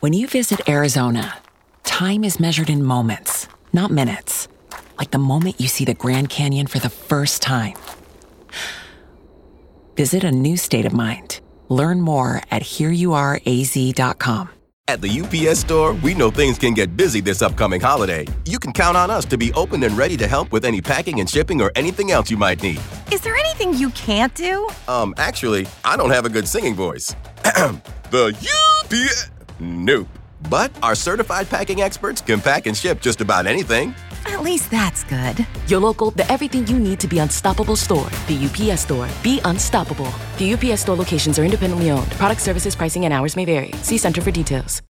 When you visit Arizona, time is measured in moments, not minutes. Like the moment you see the Grand Canyon for the first time. Visit a new state of mind. Learn more at hereyouareaz.com. At the UPS store, we know things can get busy this upcoming holiday. You can count on us to be open and ready to help with any packing and shipping or anything else you might need. Is there anything you can't do? Um, actually, I don't have a good singing voice. the UPS. Nope. But our certified packing experts can pack and ship just about anything. At least that's good. Your local, the everything you need to be unstoppable store. The UPS store. Be unstoppable. The UPS store locations are independently owned. Product services, pricing, and hours may vary. See Center for details.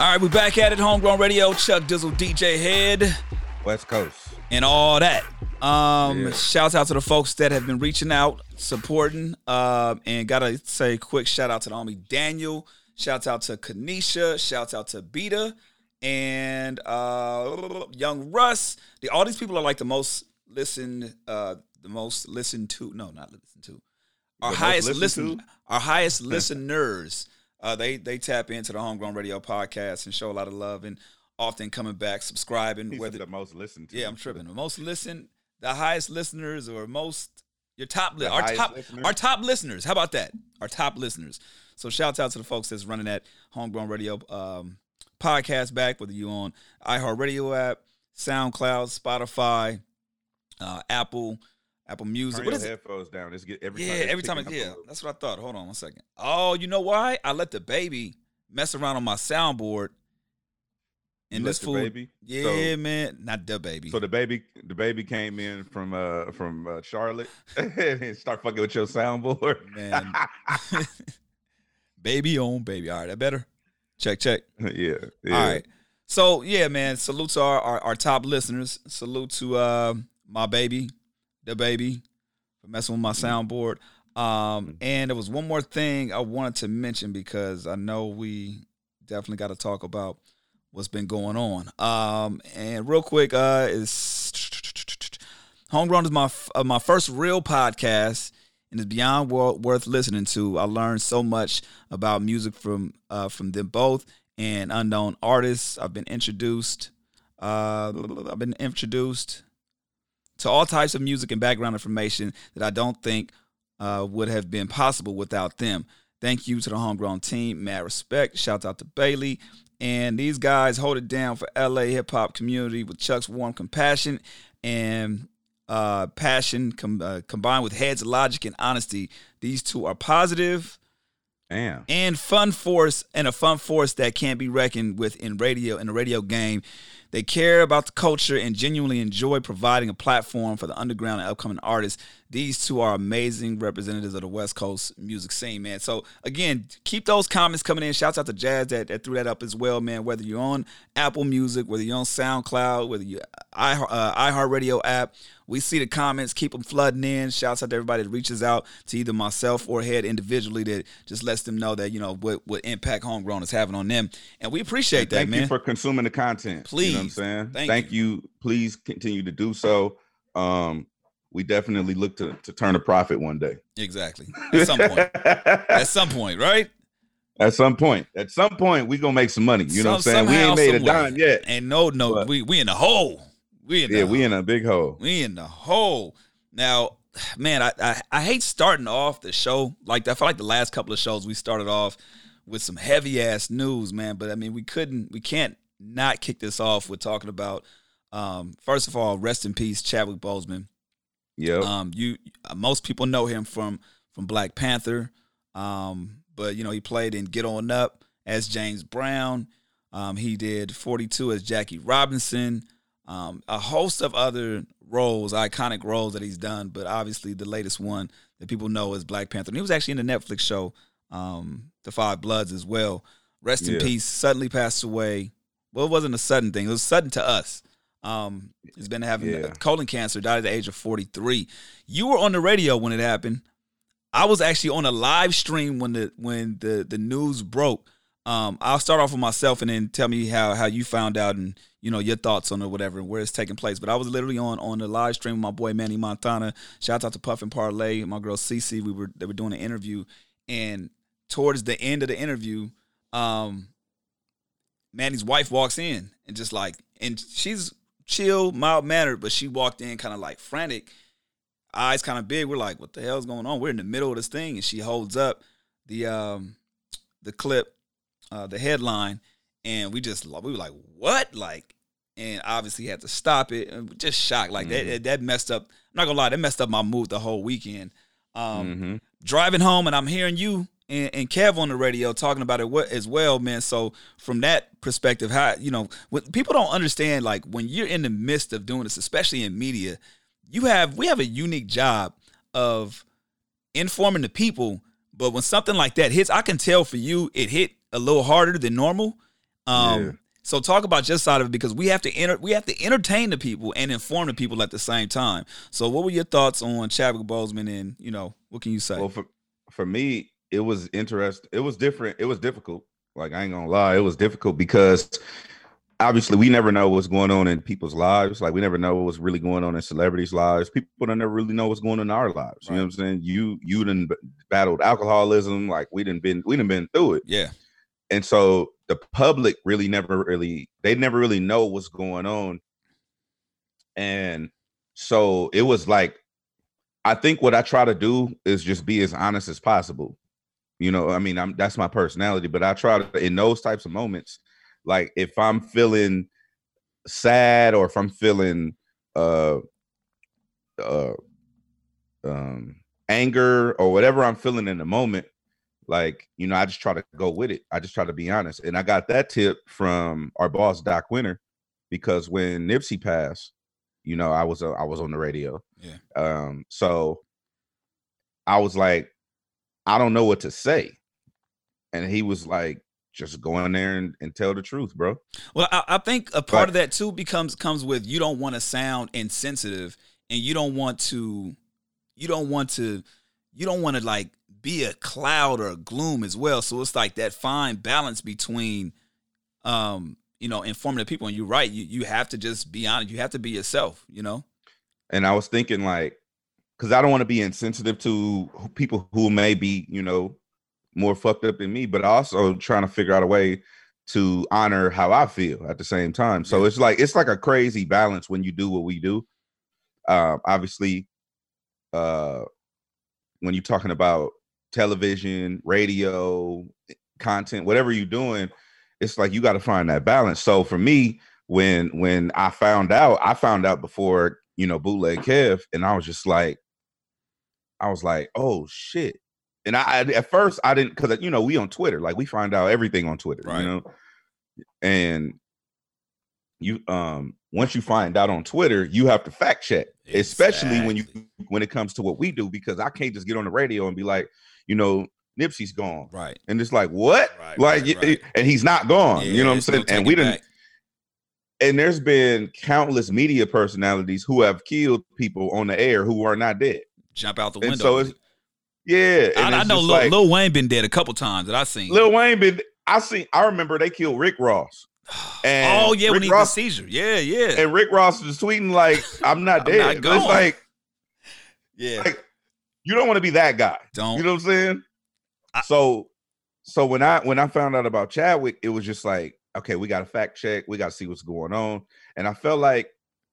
All right, we're back at it. Homegrown Radio, Chuck Dizzle, DJ Hed, West Coast. and all that. Um, Yeah. shouts out to the folks that have been reaching out, supporting. Um, and gotta say, quick shout out to the homie Daniel. Shouts out to Kanisha. Shouts out to Beta and uh, Young Russ. The, all these people are like the most listened, uh, the most listened to. No, not listened to. Our most highest listen, to? our highest listeners. Uh, they they tap into the Homegrown Radio podcast and show a lot of love and often coming back, subscribing. He's Whether the most listened to. yeah, I'm tripping. The most listen, the highest listeners, or most your top li- our top listeners? our top listeners. How about that? Our top listeners. So shouts out to the folks that's running that Homegrown Radio um, podcast back, whether you on iHeartRadio app, SoundCloud, Spotify, uh, Apple, Apple Music. Turn What is it? headphones down. It's get every Yeah, time. every time. It, picking up a yeah, that's what I thought. Hold on one second. Oh, you know why? I let the baby mess around on my soundboard. And You this fool, baby? yeah, So- man, not the baby. So the baby, the baby came in from uh from uh, Charlotte and start fucking with your soundboard. Man. baby on baby. All right, that better. Check, check. yeah, yeah. All right. So yeah, man. Salute to our, our, our top listeners. Salute to uh, my baby, the baby, for messing with my soundboard. Um, and there was one more thing I wanted to mention because I know we definitely got to talk about what's been going on. Um, and real quick, uh, is Homegrown is my f- uh, my first real podcast and it's beyond wo- worth listening to. I learned so much about music from uh, from them both and unknown artists. I've been introduced. Uh, I've been introduced to all types of music and background information that I don't think uh, would have been possible without them. Thank you to the homegrown team. Mad respect. Shout out to Bailey. And these guys hold it down for LA hip hop community with Chuck's warm compassion and uh, passion com- uh, combined with Hed's, logic, and honesty. These two are positive Damn. and fun force and a fun force that can't be reckoned with in radio in the radio game. They care about the culture and genuinely enjoy providing a platform for the underground and upcoming artists. These two are amazing representatives of the West Coast music scene, man. So again, keep those comments coming in. Shouts out to Jazz that, that threw that up as well, man. Whether you're on Apple Music, whether you're on SoundCloud, whether you i uh, iHeartRadio app, we see the comments. Keep them flooding in. Shouts out to everybody that reaches out to either myself or Hed individually that just lets them know that you know what what impact homegrown is having on them, and we appreciate that, man. Thank man. you for consuming the content. Please, you know what I'm saying? Thank you. Please continue to do so. Um, we definitely look to to turn a profit one day. exactly. At some point. At some point, right? At some point. At some point, we gonna make some money. You know what I'm Some- saying? We ain't made a dime yet. And no, no, But- we we in the hole. We in Yeah, we in a big hole. We in the hole. Now, man, I, I I hate starting off the show like. I feel like the last couple of shows we started off with some heavy ass news, man. But I mean, we couldn't, we can't not kick this off with talking about. Um, first of all, rest in peace, Chadwick Boseman. Yep. Um, you uh, most people know him from from Black Panther, um, but you know he played in Get On Up as James Brown. Um, he did 42 as Jackie Robinson. Um, a host of other roles, iconic roles that he's done, but obviously the latest one that people know is Black Panther. And he was actually in the Netflix show, um, The Five Bloods, as well. Rest in peace. Suddenly passed away. Well, it wasn't a sudden thing. It was sudden to us. Um, he's been having Yeah. colon cancer. Died at the age of 43. You were on the radio when it happened. I was actually on a live stream when the when the the news broke. Um, I'll start off with myself and then tell me how how you found out and you know your thoughts on it, whatever, and where it's taking place. But I was literally on on the live stream with my boy Manny Montana. Shout out to Puff and Parlay, my girl Cece. We were they were doing an interview, and towards the end of the interview, um, Manny's wife walks in and just like, and she's chill, mild mannered, but she walked in kind of like frantic, eyes kind of big. We're like, what the hell's going on? We're in the middle of this thing, and she holds up the um the clip, uh, the headline, and we just we were like, what? Like, and obviously had to stop it, and just shocked. Like mm-hmm. that that messed up. I'm not gonna lie, that messed up my mood the whole weekend. Um, mm-hmm. Driving home, and I'm hearing you and, and, Kev on the radio talking about it as well, man. So from that perspective, how you know, what people don't understand, like when you're in the midst of doing this, especially in media, you have we have a unique job of informing the people. But when something like that hits, I can tell for you it hit a little harder than normal. Um, yeah. So talk about just side of it because we have to enter, we have to entertain the people and inform the people at the same time. So what were your thoughts on Chadwick Boseman and you know what can you say? Well, for for me, it was interesting. It was different. It was difficult. Like I ain't gonna lie, it was difficult because obviously we never know what's going on in people's lives. Like we never know what's really going on in celebrities' lives. People don't never really know what's going on in our lives. You know what I'm saying? You you didn't battled alcoholism. Like we didn't been we didn't been through it. Yeah. And so the public really never really they never really know what's going on. And so it was like I think what I try to do is just be as honest as possible. You know, I mean, I'm that's my personality, but I try to in those types of moments, like if I'm feeling sad or if I'm feeling uh uh um anger or whatever I'm feeling in the moment, like you know, I just try to go with it. I just try to be honest. And I got that tip from our boss Doc Wynter because when Nipsey passed, you know, I was uh, I was on the radio. Yeah. Um so I was like I don't know what to say. And he was like, just go in there and, and tell the truth, bro. Well, I, I think a part but, of that too becomes comes with you don't want to sound insensitive and you don't want to you don't want to you don't want to like be a cloud or a gloom as well. So it's like that fine balance between um, you know, informing the people. And you're right, you you have to just be honest, you have to be yourself, you know. And I was thinking like because I don't want to be insensitive to people who may be, you know, more fucked up than me, but also trying to figure out a way to honor how I feel at the same time. So yeah. it's like it's like a crazy balance when you do what we do. Uh, obviously, uh, when you're talking about television, radio, content, whatever you're doing, it's like you got to find that balance. So for me, when when I found out, I found out before you know bootleg Kev, and I was just like, I was like, oh shit. And I, I at first I didn't because you know we on Twitter, like we find out everything on Twitter, right. you know. And you um once you find out on Twitter, you have to fact check, exactly. especially when you when it comes to what we do, because I can't just get on the radio and be like, you know, Nipsey's gone, right? And it's like what, right, like, right, right. and he's not gone. Yeah, you know what I'm saying? And we didn't. And there's been countless media personalities who have killed people on the air who are not dead jump out the window. And so it's yeah. I, I, know Lil, like, Lil, Wayne been dead a couple times that I seen. Lil Wayne been I seen I remember they killed Rick Ross. And oh yeah, Rick when he Ross, seizure. Yeah, yeah. And Rick Ross was tweeting like, "I'm not dead." I'm not it's like, yeah, like, you don't want to be that guy. Don't you know what I'm saying? I, so, so when I when I found out about Chadwick, it was just like, okay, we got to fact check. We got to see what's going on. And I felt like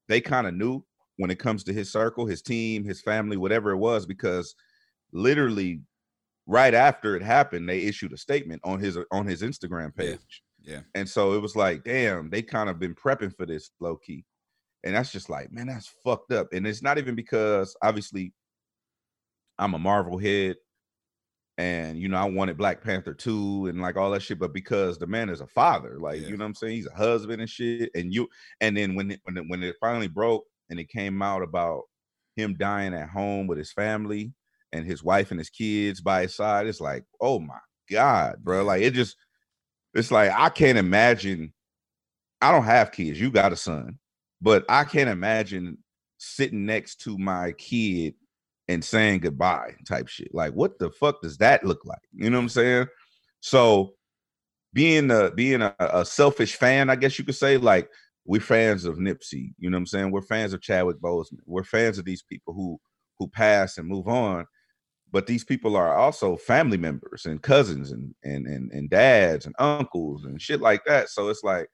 they kind of knew when it comes to his circle, his team, his family, whatever it was, because literally right after it happened, they issued a statement on his on his Instagram page. Yeah. yeah. And so it was like, damn, they kind of been prepping for this low key. And that's just like, man, that's fucked up. And it's not even because obviously I'm a Marvel head and you know, I wanted Black Panther 2 and like all that shit, but because the man is a father, like yeah. you know what I'm saying? He's a husband and shit. And you and then when it, when it, when it finally broke, and it came out about him dying at home with his family and his wife and his kids by his side. It's like, oh my God, bro. Like it just it's like I can't imagine. I don't have kids. You got a son, but I can't imagine sitting next to my kid and saying goodbye type shit. Like, what the fuck does that look like? You know what I'm saying? So being a being a, a selfish fan, I guess you could say, like we're fans of Nipsey. You know what I'm saying? We're fans of Chadwick Boseman. We're fans of these people who who pass and move on. But these people are also family members and cousins and and and, and dads and uncles and shit like that. So it's like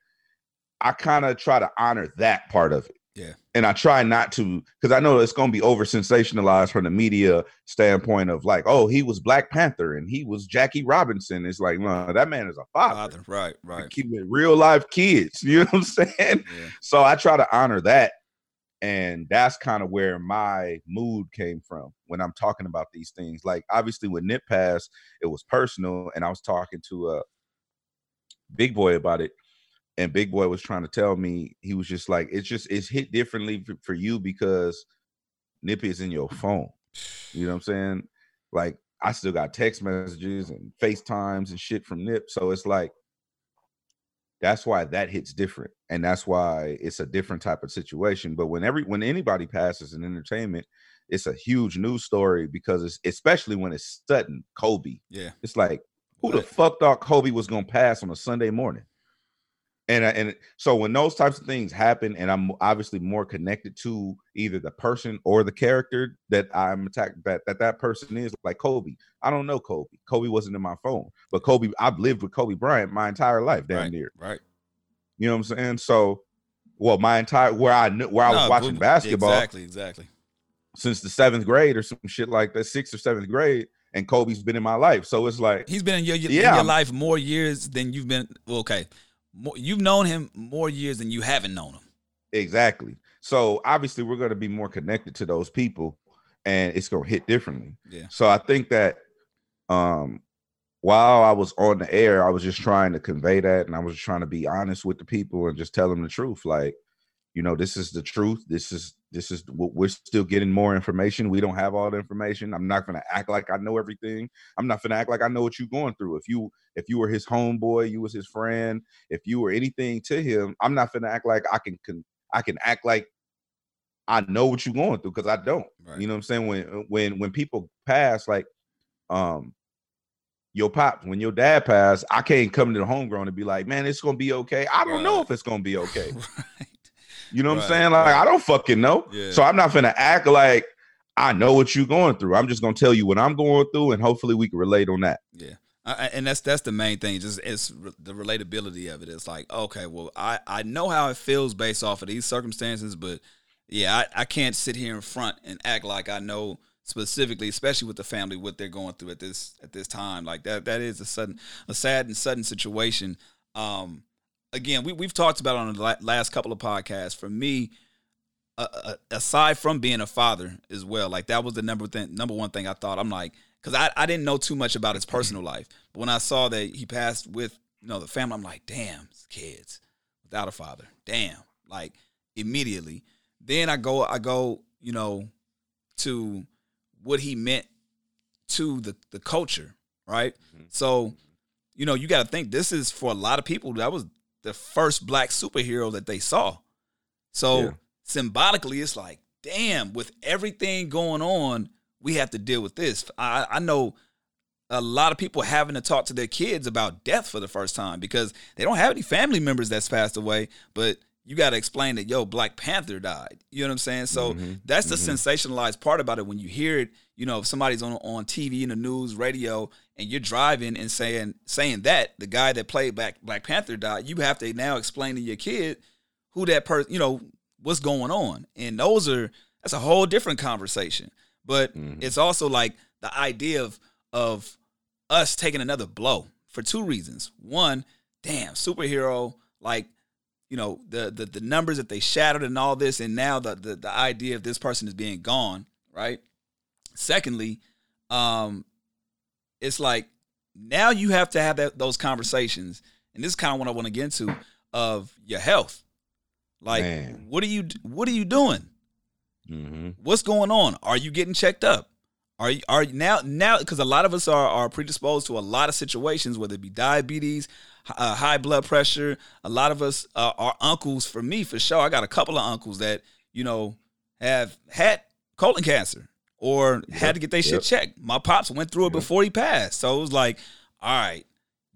I kind of try to honor that part of it. Yeah. And I try not to because I know it's going to be over sensationalized from the media standpoint of like, oh, he was Black Panther and he was Jackie Robinson. It's like, no, that man is a father. Father, right, right. Keep it real life kids. You know what I'm saying? Yeah. So I try to honor that. And that's kind of where my mood came from when I'm talking about these things. Like obviously when Nip passed, it was personal, and I was talking to a uh, big boy about it and big boy was trying to tell me he was just like it's just it's hit differently for, for you because nip is in your phone. You know what i'm saying? Like i still got text messages and facetimes and shit from nip so it's like that's why that hits different and that's why it's a different type of situation but when every when anybody passes in entertainment it's a huge news story because it's especially when it's sudden kobe. Yeah. it's like who the fuck thought kobe was gonna pass on a sunday morning and and so when those types of things happen and i'm obviously more connected to either the person or the character that i'm attacked that that that person is like kobe i don't know kobe kobe wasn't in my phone but kobe i've lived with kobe bryant my entire life damn right, near right. you know what i'm saying so well my entire where i knew where i was watching basketball Exactly, exactly. since the seventh grade or some shit like that sixth or seventh grade and kobe's been in my life so it's like He's been in your, in Yeah, your life more years than you've been. Okay, more, you've known him more years than you haven't known him. Exactly. So obviously we're going to be more connected to those people and it's going to hit differently. Yeah. So I think that um while I was on the air, I was just trying to convey that and I was trying to be honest with the people and just tell them the truth like you know, this is the truth. This is this is what we're still getting more information. We don't have all the information. I'm not going to act like I know everything. I'm not going to act like I know what you're going through. If you if you were his homeboy, you was his friend, if you were anything to him, I'm not going to act like I can, can I can act like I know what you're going through because I don't. Right. You know what I'm saying? When when when people pass, like um your pop, when your dad passed, I can't come to the homegrown and be like, man, it's gonna be okay. I don't know if it's gonna be okay. right. You know what Right, I'm saying? Like right. I don't fucking know. Yeah. So I'm not gonna act like I know what you're going through. I'm just gonna tell you what I'm going through, and hopefully we can relate on that. Yeah, I, I- and that's that's the main thing. Just it's the relatability of it. It's like okay, well, I I know how it feels based off of these circumstances, but yeah, I, I can't sit here in front and act like I know specifically, especially with the family, what they're going through at this at this time. Like that that is a sudden a sad and sudden situation. Um, again, we we've talked about on the last couple of podcasts. For me, uh, aside from being a father as well, like that was the number thing, number one thing I thought. I'm like, because I, I didn't know too much about his personal life, but when I saw that he passed with you know the family, I'm like, damn, kids without a father, damn, like immediately. Then I go, I go, you know, to what he meant to the the culture, right? So, you know, you got to think this is for a lot of people that was the first black superhero that they saw. So Yeah. symbolically, it's like, damn, with everything going on, we have to deal with this. I, I know a lot of people having to talk to their kids about death for the first time because they don't have any family members that's passed away, but you got to explain that yo black panther died you know what i'm saying so mm-hmm. that's the mm-hmm. sensationalized part about it when you hear it you know if somebody's on on tv in the news radio and you're driving and saying saying that the guy that played black black panther died you have to now explain to your kid who that person you know what's going on. And those are that's a whole different conversation. But it's also like the idea of of us taking another blow for two reasons. One damn superhero like you know the, the the numbers that they shattered and all this and now the, the the idea of this person is being gone right? Secondly um it's like now you have to have that, those conversations. And this is kind of what i want to get into of your health. Like Man. what are you what are you doing? Mm-hmm. what's going on? Are you getting checked up? Are you are you now now because a lot of us are are predisposed to a lot of situations whether it be diabetes uh, high blood pressure. A lot of us uh, are uncles for me for sure. I got a couple of uncles that you know have had colon cancer or had to get their shit checked my pops went through it before he passed so it was like all right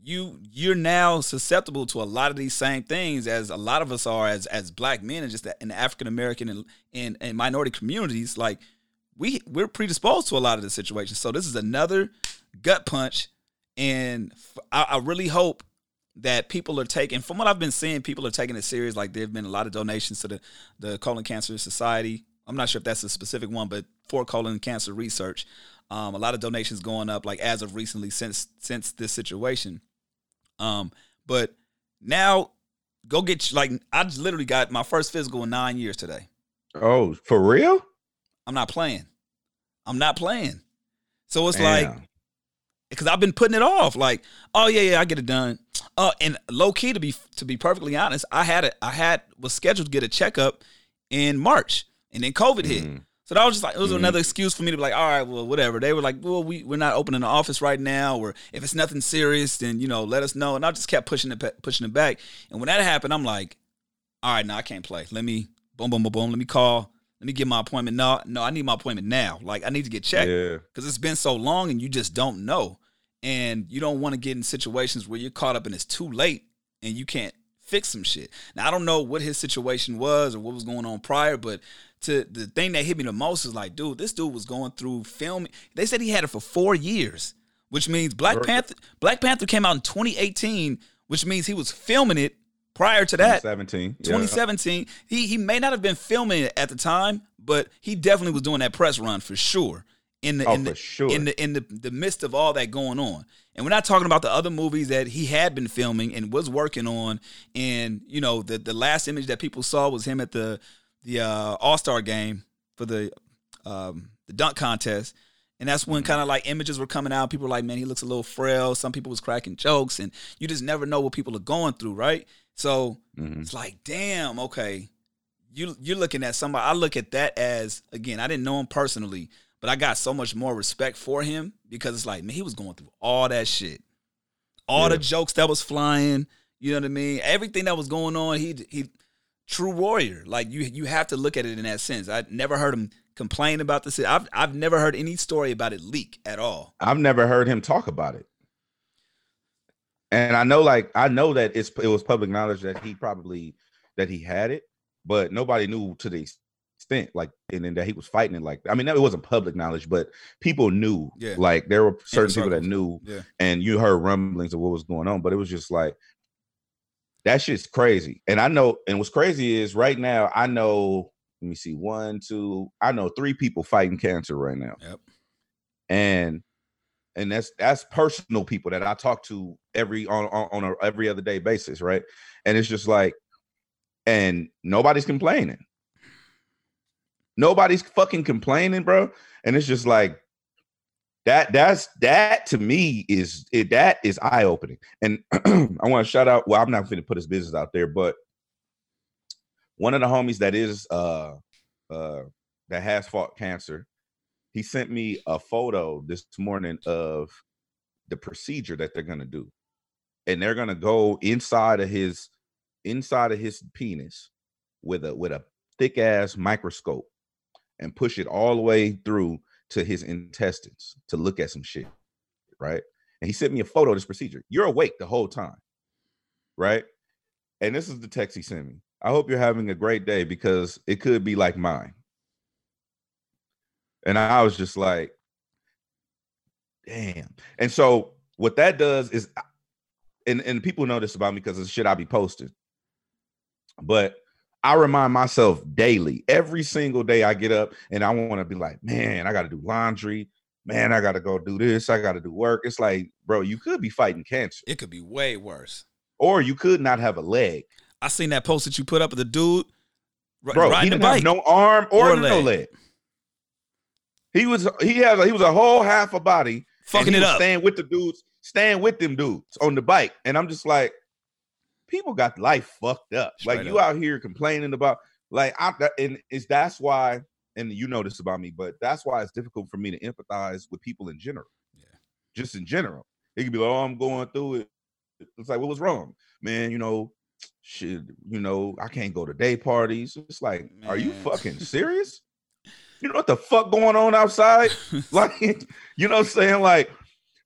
you you're now susceptible to a lot of these same things as a lot of us are as as black men and just in African American and, and and minority communities. Like we we're predisposed to a lot of the situations. So this is another gut punch, and I, I really hope that people are taking. From what I've been seeing, people are taking it serious. Like there have been a lot of donations to the the colon cancer society. I'm not sure if that's a specific one, but for colon cancer research, um, a lot of donations going up. Like as of recently, since since this situation. Um, but now go get like I just literally got my first physical in nine years today. Oh, for real? I'm not playing. I'm not playing. So it's Damn. like because I've been putting it off. Like, oh yeah, yeah, I get it done. Uh, and low key to be to be perfectly honest, I had it. I had was scheduled to get a checkup in March, and then COVID hit. So that was just like it was mm-hmm. another excuse for me to be like, all right, well, whatever. They were like, well, we we're not opening the office right now, or if it's nothing serious, then you know, let us know. And I just kept pushing it pushing it back. And when that happened, I'm like, all right, now I can't play. Let me boom, boom, boom, boom. Let me call. Let me get my appointment. No, no, I need my appointment now. Like I need to get checked because yeah. it's been so long, and you just don't know, and you don't want to get in situations where you're caught up and it's too late, and you can't fix some shit. Now I don't know what his situation was or what was going on prior, but to the thing that hit me the most is like, dude, this dude was going through filming. They said he had it for four years, which means Black Panther Black Panther came out in 2018, which means he was filming it prior to that. 2017. 2017. Yeah. He he may not have been filming it at the time, but he definitely was doing that press run for sure. In the oh, in the sure. in the in the, the midst of all that going on. And we're not talking about the other movies that he had been filming and was working on. And, you know, the the last image that people saw was him at the the uh, All Star game for the um, the dunk contest, and that's when mm-hmm. kind of like images were coming out. People were like, "Man, he looks a little frail." Some people was cracking jokes, and you just never know what people are going through, right? So mm-hmm. it's like, damn, okay, you you're looking at somebody. I look at that as again, I didn't know him personally, but I got so much more respect for him because it's like, man, he was going through all that shit, all yeah. the jokes that was flying. You know what I mean? Everything that was going on, he he true warrior. Like you you have to look at it in that sense. I never heard him complain about this. I've I've never heard any story about it leak at all. I've never heard him talk about it. And I know like I know that it's it was public knowledge that he probably that he had it, but nobody knew to the extent like and then that he was fighting it like I mean it wasn't public knowledge, but people knew. Yeah. Like there were certain people that knew yeah. and you heard rumblings of what was going on, but it was just like that shit's crazy. And I know, and what's crazy is right now, I know, let me see, one, two, I know three people fighting cancer right now. Yep. And and that's that's personal people that I talk to every on on, on a every other day basis, right? And it's just like, and nobody's complaining. Nobody's fucking complaining, bro. And it's just like, that that's that to me is it, that is eye opening. And I want to shout out. Well, I'm not going to put his business out there, but one of the homies that is uh uh that has fought cancer, he sent me a photo this morning of the procedure that they're gonna do, and they're gonna go inside of his inside of his penis with a with a thick ass microscope and push it all the way through to his intestines to look at some shit, right? And he sent me a photo of this procedure. You're awake the whole time, right? And this is the text he sent me. I hope you're having a great day because it could be like mine. And I was just like, damn. And so what that does is, and, and people know this about me because the shit I be posting. But I remind myself daily, every single day I get up and I want to be like, man, I got to do laundry. Man, I got to go do this. I got to do work. It's like, bro, you could be fighting cancer. It could be way worse. Or you could not have a leg. I seen that post that you put up of the dude. Bro, he didn't have no arm or, or no leg. leg. He was he has he was a whole half a body, fucking it up, staying with the dudes, staying with them dudes on the bike, and I'm just like, people got life fucked up. Straight like you up. out here complaining about like I and it's that's why and you know this about me, but that's why it's difficult for me to empathize with people in general. Yeah. Just in general. It could be like, oh, I'm going through it. It's like, what was wrong? Man, you know, shit, you know, I can't go to day parties. It's like, Man. are you fucking serious? you know what the fuck going on outside? like, you know what I'm saying? Like,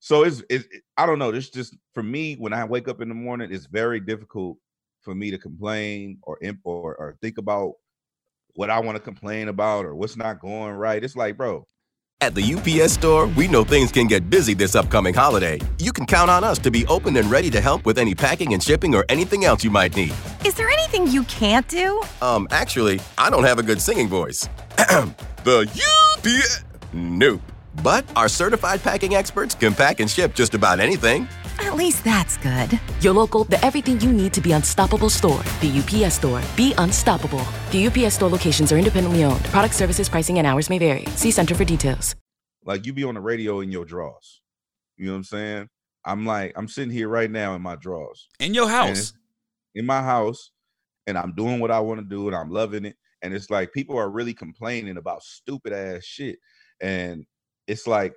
so it's, it's I don't know. This just for me when I wake up in the morning, it's very difficult for me to complain or imp or, or think about what I want to complain about or what's not going right. It's like, bro, At the UPS store, we know things can get busy this upcoming holiday. You can count on us to be open and ready to help with any packing and shipping or anything else you might need. Is there anything you can't do? Um, actually, I don't have a good singing voice. the UPS. Nope. But our certified packing experts can pack and ship just about anything. At least that's good. Your local, the everything you need to be unstoppable store, the UPS store. Be unstoppable. The UPS store locations are independently owned. Product services, pricing, and hours may vary. See Center for details. like you be on the radio in your drawers. You know what I'm saying? I'm like, I'm sitting here right now in my drawers. In your house. in my house and I'm doing what I want to do and I'm loving it. And it's like people are really complaining about stupid ass shit. And it's like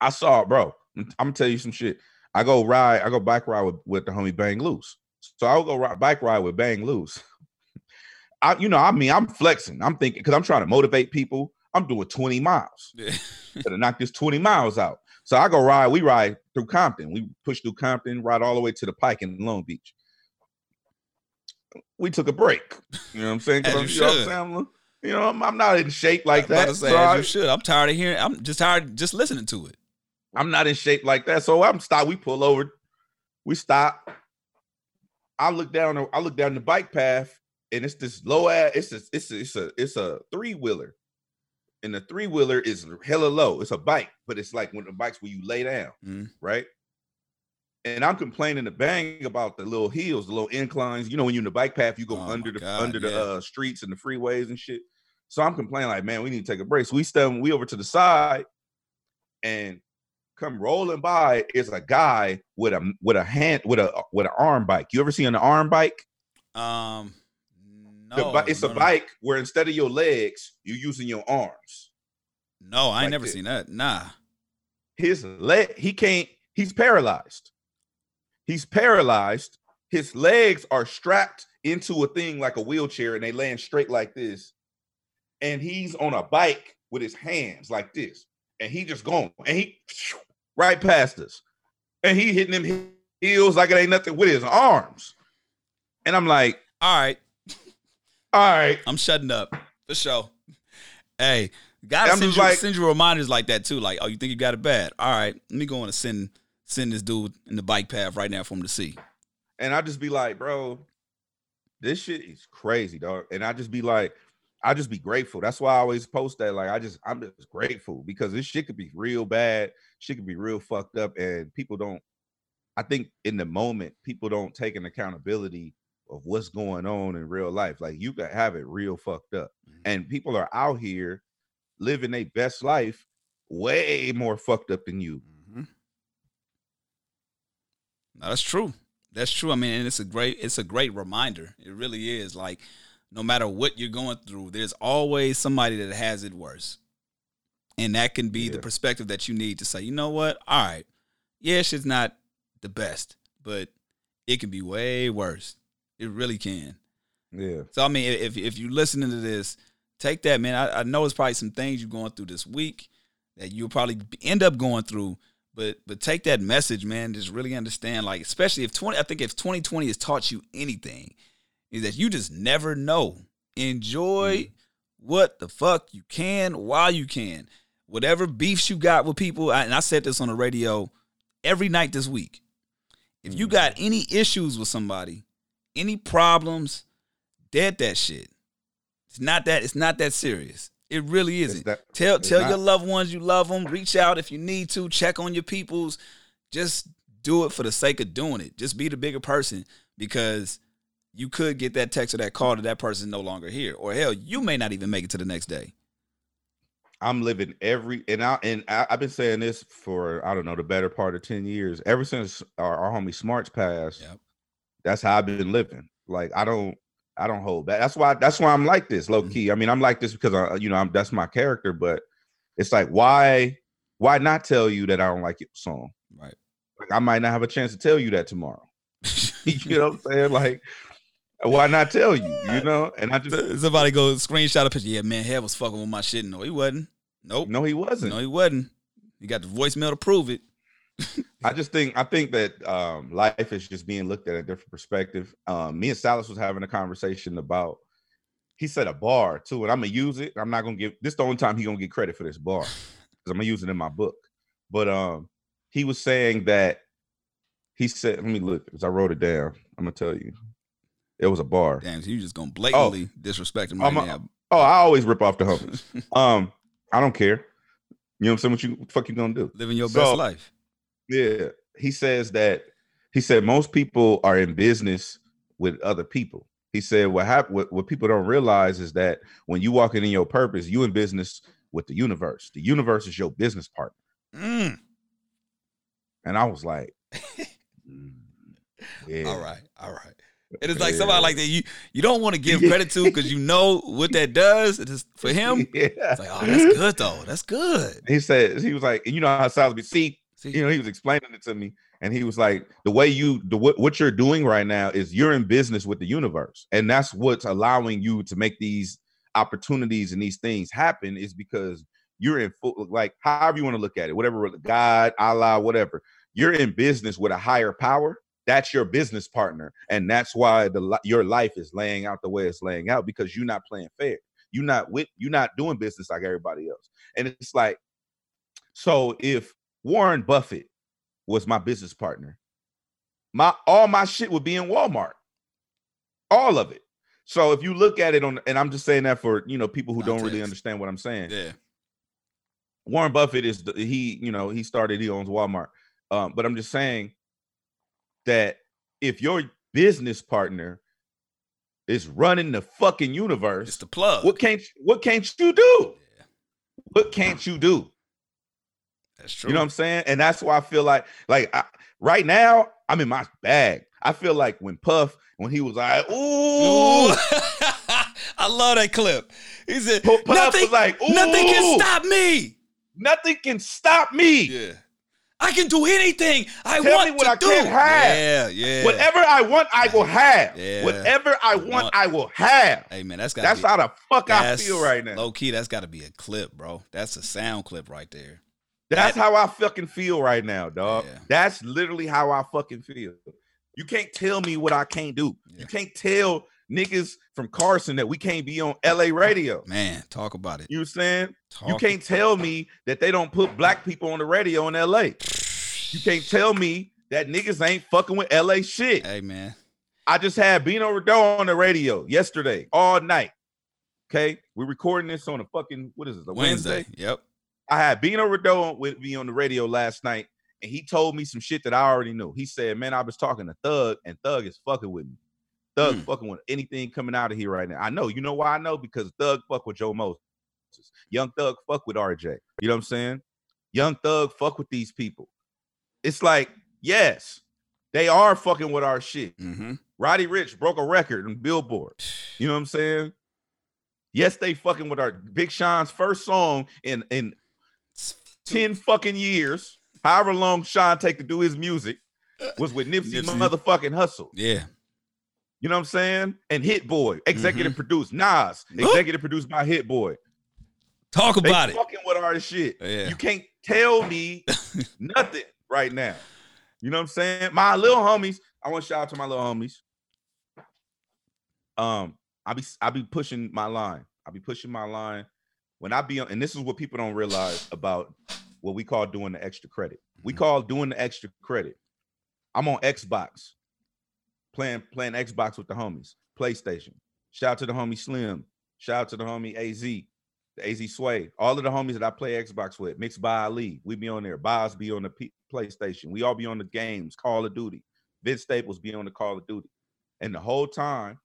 I saw, it, bro. I'm gonna tell you some shit. I go ride, I go bike ride with, with the homie Bang Loose. So I'll go ride bike ride with Bang Loose. I, you know, I mean, I'm flexing. I'm thinking because I'm trying to motivate people. I'm doing 20 miles Yeah. to knock this 20 miles out. So I go ride, we ride through Compton. We push through Compton, ride all the way to the Pike in Long Beach. We took a break. You know what I'm saying? 'Cause As you I'm- you know I'm should. saying? I'm- You know, I'm, I'm not in shape like about that. to say, So I- you should. I'm tired of hearing. I'm just tired just listening to it. I'm not in shape like that. So I'm stop. We pull over. We stop. I look down. I look down the bike path, and it's this low ass. It's a. It's a. It's a. It's a three wheeler, and the three wheeler is hella low. It's a bike, but it's like one of the bikes where you lay down, Mhm. right? And I'm complaining to bang about the little hills, the little inclines. You know, when you're in the bike path, you go Oh under the God, under the uh, streets and the freeways and shit. So I'm complaining like, man, we need to take a break. So we step we over to the side, and come rolling by is a guy with a with a hand with a with an arm bike. You ever seen an arm bike? Um, no, bi- it's no, a no. bike where instead of your legs, you're using your arms. No, I ain't like never this. seen that. Nah. His leg, he can't. He's paralyzed. He's paralyzed. His legs are strapped into a thing like a wheelchair, and they land straight like this. And he's on a bike with his hands like this, and he just going, and he right past us, and he hitting them heels like it ain't nothing with his arms. And I'm like, All right, all right, I'm shutting up for sure. Hey, gotta I'm send you, like- send you reminders like that too. Like, oh, you think you got it bad? All right, let me go on and send send this dude in the bike path right now for him to see. and I just be like, bro, this shit is crazy, dog. And I just be like, I just be grateful. That's why I always post that. Like, I just, I'm just grateful because this shit could be real bad. Shit could be real fucked up, and people don't. I think in the moment, people don't take an accountability of what's going on in real life. Like, you could have it real fucked up, and people are out here living their best life way more fucked up than you. Mm-hmm. No, that's true. That's true. I mean, and it's a great it's a great reminder. It really is. Like, no matter what you're going through, there's always somebody that has it worse. And that can be the perspective that you need to say, you know what? All right. Yeah, shit's not the best, but it can be way worse. It really can. Yeah. So I mean, if if you're listening to this, take that, man. I, I know it's probably some things you're going through this week that you'll probably end up going through, but but take that message, man. Just really understand, like, especially if twenty. I think if 2020 has taught you anything, is that you just never know. Enjoy what the fuck you can while you can. Whatever beefs you got with people, I- and I said this on the radio every night this week. If you got any issues with somebody, any problems, dead that shit. It's not that. It's not that serious. It really isn't. that- tell tell not. your loved ones you love them. Reach out if you need to. Check on your peoples. Just do it for the sake of doing it. Just be the bigger person because you could get that text or that call that that person is no longer here, or hell, you may not even make it to the next day. I'm living every and I and I, I've been saying this for I don't know the better part of ten years. Ever since our, our homie Smarts passed, Yep. that's how I've been living. Like I don't I don't hold back. That's why that's why I'm like this, low Mhm. key. I mean, I'm like this because I you know I'm that's my character, but it's like why why not tell you that I don't like your song? Right. Like I might not have a chance to tell you that tomorrow. you know what I'm saying? Like why not tell you? You know? And I just Somebody go screenshot a picture. Yeah, man, Hed was fucking with my shit. No, he wasn't. Nope. no, he wasn't. No, he wasn't. You got the voicemail to prove it. I just think I think that um, life is just being looked at a different perspective. Um, me and Salas was having a conversation about. He said a bar too, and I'm gonna use it. I'm not gonna give this the only time he gonna get credit for this bar because I'm gonna use it in my book. But um, he was saying that he said, "Let me look because I wrote it down. I'm gonna tell you, it was a bar. Damn, so you just gonna blatantly disrespect him right I'm a- now. Oh, I always rip off the homies. um, I don't care. You know what I'm saying? What you what the fuck you gonna do? Living your So- best life. Yeah, he says that he said most people are in business with other people. He said what hap- what, what people don't realize is that when you walk in your purpose, you in business with the universe. The universe is your business partner. Mm. And I was like, mm, yeah. All right, all right. It is like somebody like that you you don't want to give credit to because you know what that does. It is for him. yeah. It's like, oh, that's good though. That's good. He said he was like, and you know how Salisbury see, See, you know, he was explaining it to me, and he was like, the way you the what, what you're doing right now is you're in business with the universe, and that's what's allowing you to make these opportunities and these things happen is because you're in full like however you want to look at it, whatever God, Allah, whatever. You're in business with a higher power. That's your business partner, and that's why the your life is laying out the way it's laying out because you're not playing fair. You're not with you're not doing business like everybody else, and it's like so if Warren Buffett was my business partner, my all my shit would be in Walmart. All of it. So if you look at it on and I'm just saying that for, you know, people who don't really understand what I'm saying. yeah. Warren Buffett is the, he, you know, he started he owns Walmart. Um, but I'm just saying that if your business partner is running the fucking universe, It's the plug. what can't what can't you do? What can't you do? That's true. You know what I'm saying? And that's why I feel like, like I, right now, I'm in my bag. I feel like when Puff, when he was like, Ooh. I love that clip. He said, Puff nothing, was like, nothing can stop me. nothing can stop me. Yeah. I can do anything I Tell want me what to I do. can't have. Yeah, yeah. Whatever I want, I will have. Yeah. Whatever I want, want- I will have. Hey man, that's got That's be, how the fuck I feel right now. Low key, that's got to be a clip, bro. That's a sound clip right there. That's that- how I fucking feel right now, dog. Yeah. That's literally how I fucking feel. You can't tell me what I can't do. Yeah. You can't tell niggas from Carson that we can't be on LA radio. Man, talk about it. You know saying? Talk You can't tell me that they don't put black people on the radio in LA. You can't tell me that niggas ain't fucking with LA shit. Hey man. I just had Bino Rideaux on the radio yesterday, all night. Okay, we're recording this on a fucking what is it? A Wednesday. Wednesday. Yep. I had Bino Rideaux with me on the radio last night, and he told me some shit that I already knew. He said, "Man, I was talking to Thug, and Thug is fucking with me. Thug Hmm. fucking with anything coming out of here right now. I know. You know why I know? Because Thug fuck with Joe Moses. Young Thug fuck with RJ. You know what I'm saying? Young Thug fuck with these people. It's like, yes, they are fucking with our shit. Mm-hmm. Roddy Ricch broke a record on Billboard. You know what I'm saying? Yes, they fucking with our Big Sean's first song in in 10 fucking years, however long Sean take to do his music, was with Nipsey, Nipsey. motherfucking Hussle. Yeah. You know what I'm saying? And Hit Boy, executive produced. Nas, executive produced by Hit Boy. Talk They about it. fucking with our shit. Yeah. You can't tell me nothing right now. You know what I'm saying? My little homies, I want to shout out to my little homies. Um, I be I be pushing my line. I be pushing my line when I be on, and this is what people don't realize about what we call doing the extra credit. We Mhm. call doing the extra credit. I'm on Xbox, playing playing Xbox with the homies, PlayStation. Shout out to the homie Slim. Shout out to the homie AZ, the AZ Sway. All of the homies that I play Xbox with, mixed by Ali. We be on there. Boz be on the P- PlayStation. We all be on the games, Call of Duty. Vince Staples be on the Call of Duty. And the whole time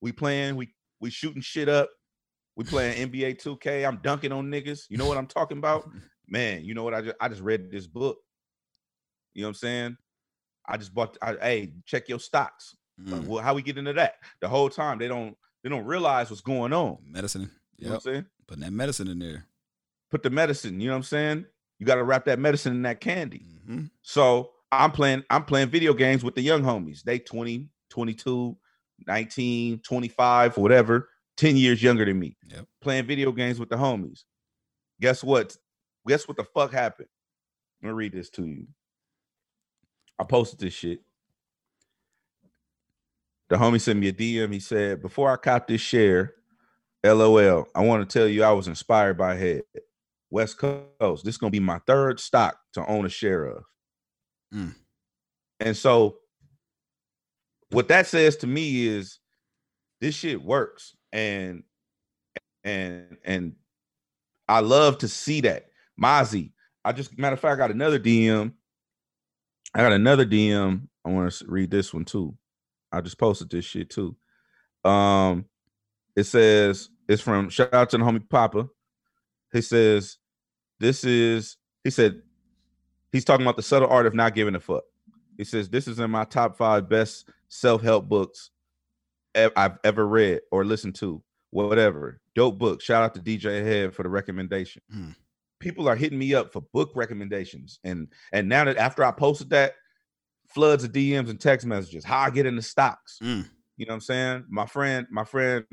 we playing, we we shooting shit up. We playing NBA 2K. I'm dunking on niggas. You know what I'm talking about? Man, you know what I just I just read this book. You know what I'm saying? I just bought I, hey, check your stocks. Mm. Well, how we get into that? The whole time they don't they don't realize what's going on. Medicine. You know what I'm saying? Putting that medicine in there. Put the medicine, you know what I'm saying? You got to wrap that medicine in that candy. Mm-hmm. So I'm playing, I'm playing video games with the young homies. They 20, 22, 19, 25, whatever, 10 years younger than me. Yep. Playing video games with the homies. Guess what? Guess what the fuck happened? Let me read this to you. I posted this shit. The homie sent me a DM. He said, Before I cop this share, LOL, I want to tell you I was inspired by Hed. West Coast. This is going to be my third stock to own a share of. Mm. And so, what that says to me is this shit works. And, and, and I love to see that. Mozzie, I just, matter of fact, I got another DM. I got another DM. I want to read this one too. I just posted this shit too. Um, it says it's from shout out to the homie Papa. He says, This is he said he's talking about the subtle art of not giving a fuck. He says, This is in my top five best self-help books I've ever read or listened to. Whatever. Dope book. Shout out to DJ Hed for the recommendation. Mm. People are hitting me up for book recommendations. And and now that after I posted that, floods of DMs and text messages, how I get into stocks. Mm. You know what I'm saying? My friend, my friend,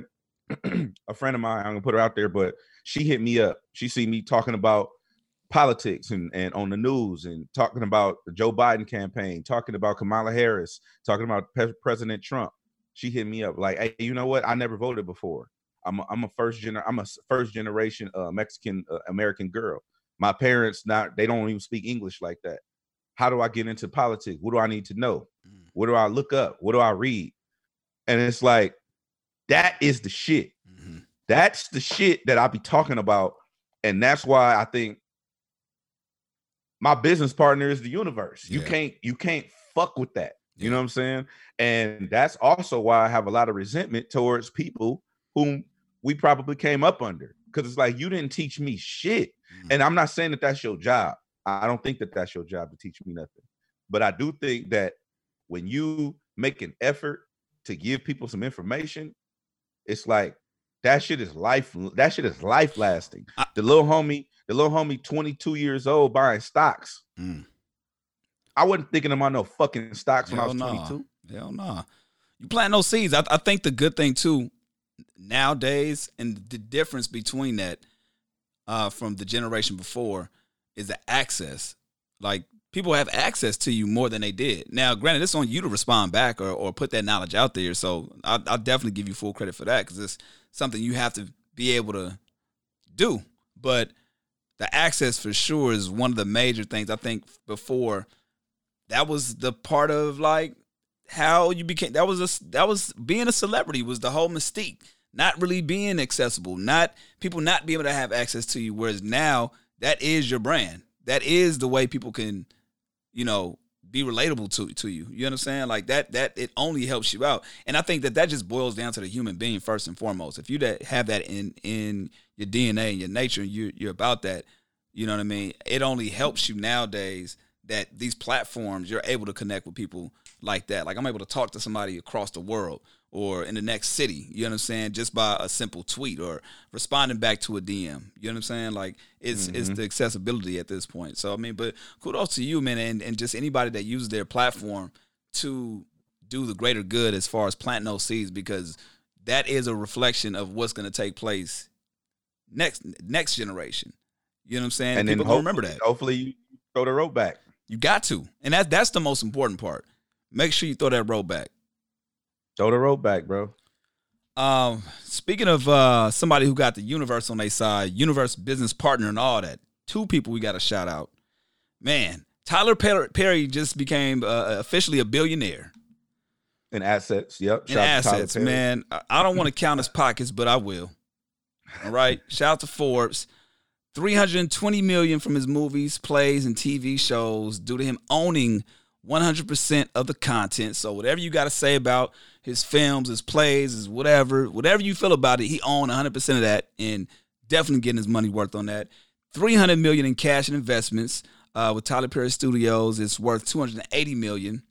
a friend of mine, I'm gonna put her out there, but she hit me up. She see me talking about politics and, and on the news and talking about the Joe Biden campaign, talking about Kamala Harris, talking about Pe- President Trump. She hit me up like, "Hey, you know what? I never voted before. I'm a, I'm a first gener I'm a first generation uh, Mexican uh, American girl. My parents not they don't even speak English like that. How do I get into politics? What do I need to know? Mm. What do I look up? What do I read? And it's like that is the shit. Mm-hmm. That's the shit that I be talking about. And that's why I think my business partner is the universe. You can't you can't fuck with that. You know what I'm saying? And that's also why I have a lot of resentment towards people whom we probably came up under because it's like you didn't teach me shit. Mhm. And I'm not saying that that's your job. I don't think that that's your job to teach me nothing. But I do think that when you make an effort to give people some information, it's like that shit is life. That shit is life lasting. I- The little homie, the little homie, 22 years old, buying stocks. Mm. I wasn't thinking about no fucking stocks when I was Hell nah. 22. Hell no. You plant those seeds. I, I think the good thing too nowadays, and the difference between that uh, from the generation before is the access. Like people have access to you more than they did. Now, granted, it's on you to respond back or, or put that knowledge out there. So I, I'll definitely give you full credit for that because it's something you have to be able to do. But the access for sure is one of the major things. I think before that was the part of like how you became that was a that was being a celebrity was the whole mystique not really being accessible not people not being able to have access to you whereas now that is your brand. That is the way people can you know be relatable to to you. You understand? Like that that it only helps you out. And i think that that just boils down to the human being first and foremost. If you that have that in in your dna and your nature and you you're about that. You know what i mean? It only helps you nowadays that these platforms you're able to connect with people like that. Like I'm able to talk to somebody across the world or in the next city, you know what I'm saying, just by a simple tweet or responding back to a DM. You know what I'm saying? Like it's it's mm-hmm. the accessibility at this point. So I mean, but kudos to you, man, and, and just anybody that uses their platform to do the greater good as far as planting those seeds because that is a reflection of what's going to take place next next generation. You know what I'm saying? And then people gonna remember that. Hopefully you throw the rope back. You got to, and that that's the most important part. Make sure you throw that rope back. Throw the rope back, bro. Um, speaking of uh somebody who got the universe on their side, universe business partner and all that, two people we got to shout out. Man, Tyler Perry just became uh, officially a billionaire In assets. Yep. in Shout out to Tyler assets. Man, I- I don't want to count his pockets, but I will. All right, shout out to Forbes. 320 million from his movies, plays, and TV shows due to him owning 100% of the content. So whatever you got to say about his films, his plays, his whatever, whatever you feel about it, he owned 100% of that and definitely getting his money worth on that. 300 million in cash and investments uh, with Tyler Perry Studios. It's worth 280 million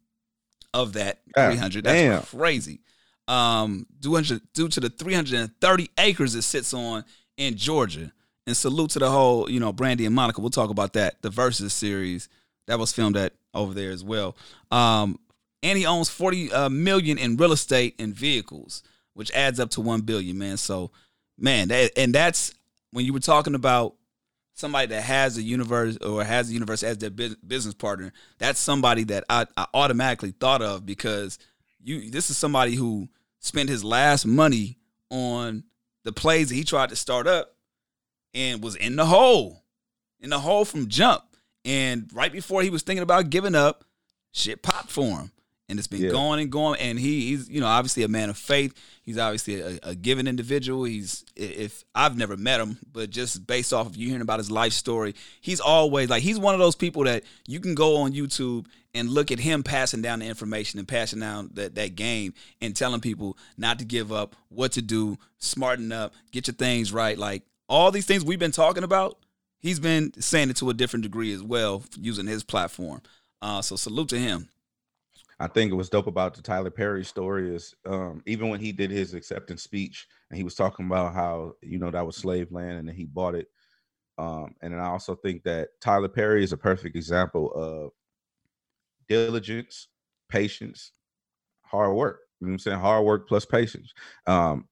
of that God 300. That's damn. crazy. Um, due, due to the 330 acres it sits on in Georgia. And salute to the whole, you know, Brandy and Monica. We'll talk about that. The Verzuz series that was filmed at over there as well. Um, and he owns 40 uh, million in real estate and vehicles, which adds up to 1 billion, man. So, man, that and that's when you were talking about somebody that has a universe or has a universe as their business partner, that's somebody that I, I automatically thought of because you this is somebody who spent his last money on the plays that he tried to start up and was in the hole. In the hole from jump. And right before he was thinking about giving up, shit popped for him and it's been yeah. going and going. And he, he's you know obviously a man of faith. He's obviously a, a given individual. He's if I've never met him, but just based off of you hearing about his life story, he's always like he's one of those people that you can go on YouTube and look at him passing down the information and passing down that, that game and telling people not to give up, what to do, smarten up, get your things right. Like all these things we've been talking about, he's been saying it to a different degree as well using his platform. Uh, so salute to him. I think it was dope about the Tyler Perry story is um, even when he did his acceptance speech and he was talking about how you know that was slave land and then he bought it. Um, and then I also think that Tyler Perry is a perfect example of diligence, patience, hard work. You know what I'm saying? Hard work plus patience. Um,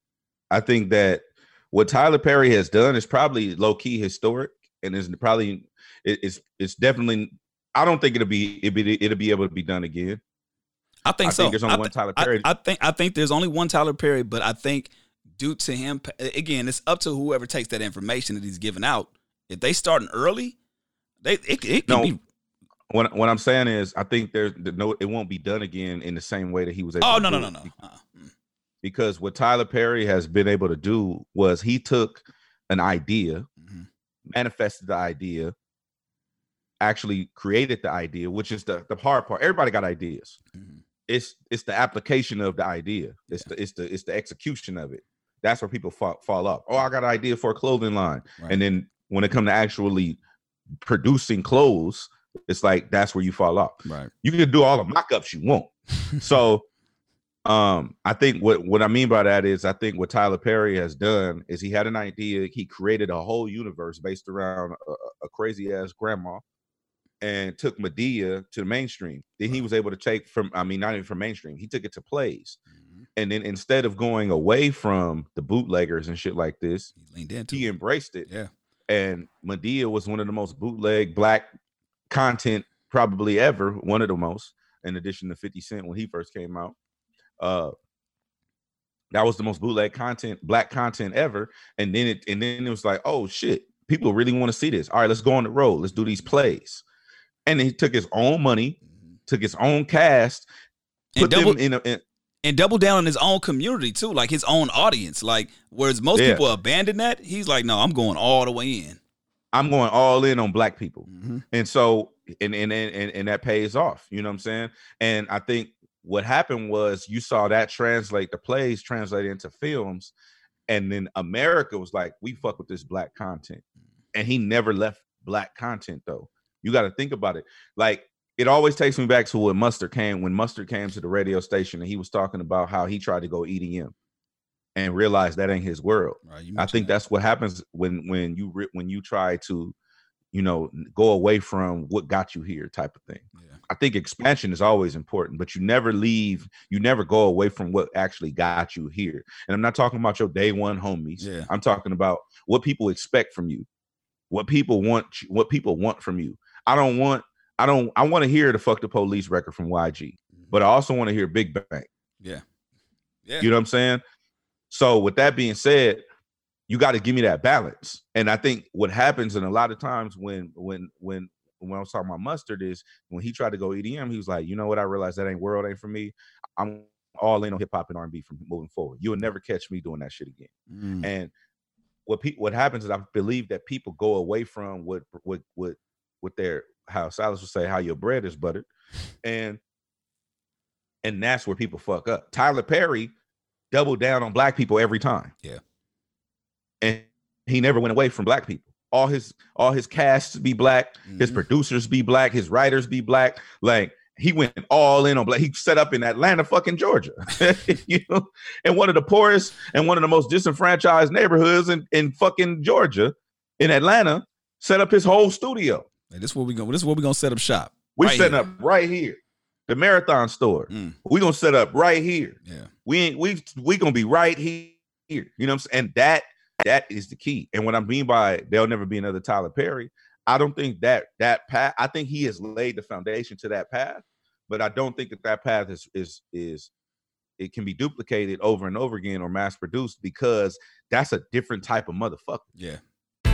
I think that what Tyler Perry has done is probably low key historic and is probably it, it's it's definitely I don't think it'll be it'll be it'll be able to be done again. I think I so. Think there's only th- one Tyler Perry. I, I, think I think there's only one Tyler Perry, but I think due to him, again, it's up to whoever takes that information that he's giving out. If they starting early, they it, it can no, be. What what I'm saying is, I think there's no, it won't be done again in the same way that he was. able to Oh no no no no. Uh-uh. Mm. Because what Tyler Perry has been able to do was he took an idea. Manifested the idea, actually created the idea, which is the the hard part. Everybody got ideas. Mm-hmm it's it's the application of the idea. It's yeah. the it's the it's the execution of it. That's where people fall, fall off. Oh, I got an idea for a clothing line, right. and then when it comes to actually producing clothes, it's like that's where you fall off. Right. You can do all the mock-ups you want. so um I think what what I mean by that is I think what Tyler Perry has done is he had an idea, he created a whole universe based around a, a crazy ass grandma and took Madea to the mainstream. Then he was able to take from, I mean, not even from mainstream, he took it to plays. Mm-hmm. And then instead of going away from the bootleggers and shit like this, he, into he embraced it. Yeah. And Madea was one of the most bootleg black content probably ever, one of the most, in addition to 50 Cent when he first came out. Uh that was the most bootleg content, black content ever. And then it and then it was like, oh shit, people really want to see this. All right, let's go on the road. Let's do these plays and he took his own money, mm-hmm. took his own cast, put and double, them in, a, in and double down on his own community too, like his own audience. Like whereas most yeah. people abandon that, he's like, no, I'm going all the way in. I'm going all in on black people, mm-hmm. and so and, and and and that pays off. You know what I'm saying? And I think what happened was you saw that translate the plays translate into films, and then America was like, we fuck with this black content, and he never left black content though. You got to think about it. Like it always takes me back to when Mustard came when Mustard came to the radio station and he was talking about how he tried to go EDM and realized that ain't his world. Right, I think that. that's what happens when when you re- when you try to you know go away from what got you here type of thing. Yeah. I think expansion is always important, but you never leave, you never go away from what actually got you here. And I'm not talking about your day one homies. Yeah. I'm talking about what people expect from you, what people want, what people want from you. I don't want I don't I want to hear the fuck the police record from YG, mm-hmm. but I also want to hear Big Bang. Yeah. Yeah. You know what I'm saying? So with that being said, you got to give me that balance. And I think what happens and a lot of times when when when when I was talking about mustard is when he tried to go EDM, he was like, you know what? I realized that ain't world ain't for me. I'm all in on hip hop and R&B from moving forward. You'll never catch me doing that shit again. Mm. And what people what happens is I believe that people go away from what what what with their how Silas would say how your bread is buttered, and and that's where people fuck up. Tyler Perry doubled down on black people every time. Yeah, and he never went away from black people. All his all his casts be black, mm-hmm. his producers be black, his writers be black. Like he went all in on black. He set up in Atlanta, fucking Georgia, you know, in one of the poorest and one of the most disenfranchised neighborhoods in, in fucking Georgia, in Atlanta, set up his whole studio. This is where we going. This is where we gonna set up shop. We right setting here. up right here, the marathon store. Mm. We gonna set up right here. Yeah. We ain't we we gonna be right here. You know what I'm saying? And that that is the key. And what I mean by there'll never be another Tyler Perry, I don't think that that path. I think he has laid the foundation to that path, but I don't think that that path is is is it can be duplicated over and over again or mass produced because that's a different type of motherfucker. Yeah.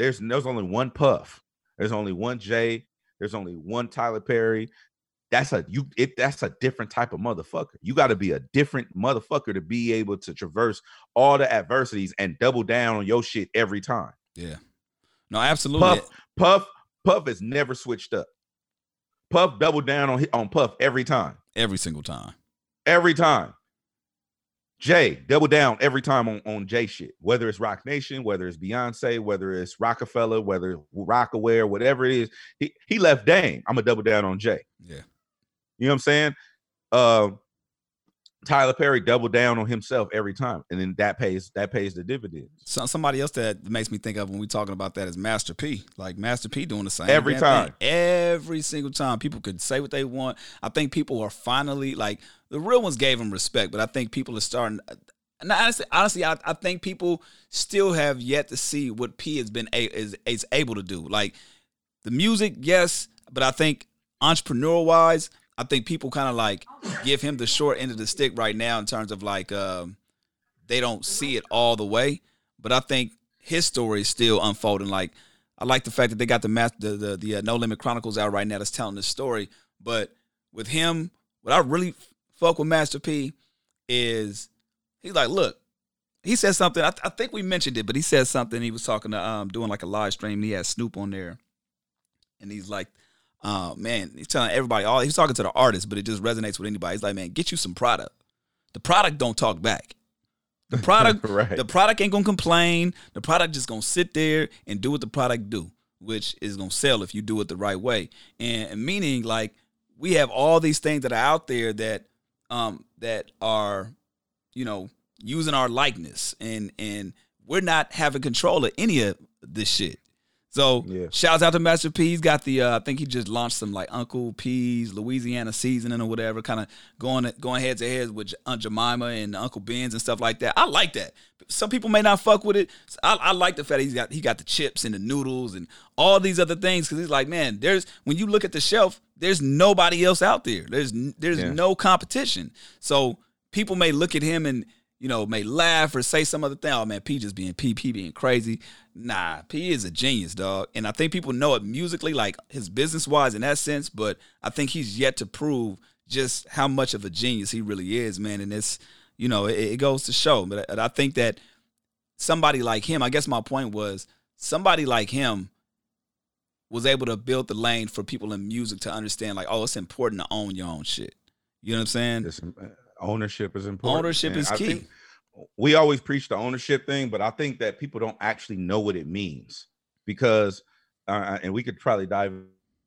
There's there's only one Puff. There's only one Jay. There's only one Tyler Perry. That's a you it that's a different type of motherfucker. You got to be a different motherfucker to be able to traverse all the adversities and double down on your shit every time. Yeah. No, absolutely. Puff Puff Puff has never switched up. Puff doubled down on on Puff every time. Every single time. Every time. Jay, double down every time on, on Jay shit, whether it's Roc Nation, whether it's Beyonce, whether it's Roc-A-Fella, whether it's Rocawear, whatever it is. He he left Dame. I'm gonna double down on Jay. Yeah. You know what I'm saying? Uh Tyler Perry doubled down on himself every time, and then that pays that pays the dividends. So, somebody else that makes me think of when we're talking about that is Master P. Like Master P doing the same Every time. thing. every single time. People could say what they want. I think people are finally like the real ones gave him respect, but I think people are starting. Uh, and honestly, honestly, I, I think people still have yet to see what P has been a, is is able to do. Like the music, yes, but I think entrepreneur wise, I think people kind of like give him the short end of the stick right now in terms of like um, they don't see it all the way. But I think his story is still unfolding. Like I like the fact that they got the math, the the, the uh, No Limit Chronicles out right now that's telling this story. But with him, what I really fuck with Master P is he's like, look, he said something. I, I think we mentioned it, but he said something. He was talking to um doing like a live stream. And he had Snoop on there, and he's like, uh, man, he's telling everybody all he's talking to the artist, but it just resonates with anybody. He's like, man, get you some product. The product don't talk back. The product, Right. the product ain't gonna complain. The product just gonna sit there and do what the product do, which is gonna sell if you do it the right way. And, and meaning like we have all these things that are out there that um that are, you know, using our likeness and and we're not having control of any of this shit. So Yeah. shouts out to Master P. He's got the uh, I think he just launched some like Uncle P's Louisiana seasoning or whatever, kind of going going head to head with Aunt Jemima and Uncle Ben's and stuff like that. I like that. Some people may not fuck with it. I, I like the fact that he's got he got the chips and the noodles and all these other things because he's like, man, there's when you look at the shelf, there's nobody else out there. There's there's Yeah. no competition. So people may look at him and you know may laugh or say some other thing. Oh man, P just being P, P being crazy. Nah, P is a genius, dog. And I think people know it musically, like his business wise in that sense. But I think he's yet to prove just how much of a genius he really is, man. And it's you know it, it goes to show. But I, I think that somebody like him, I guess my point was somebody like him was able to build the lane for people in music to understand, like, oh, it's important to own your own shit. You know what I'm saying? Ownership is important. Ownership And is I key. we always preach the ownership thing, but I think that people don't actually know what it means because, uh, and we could probably dive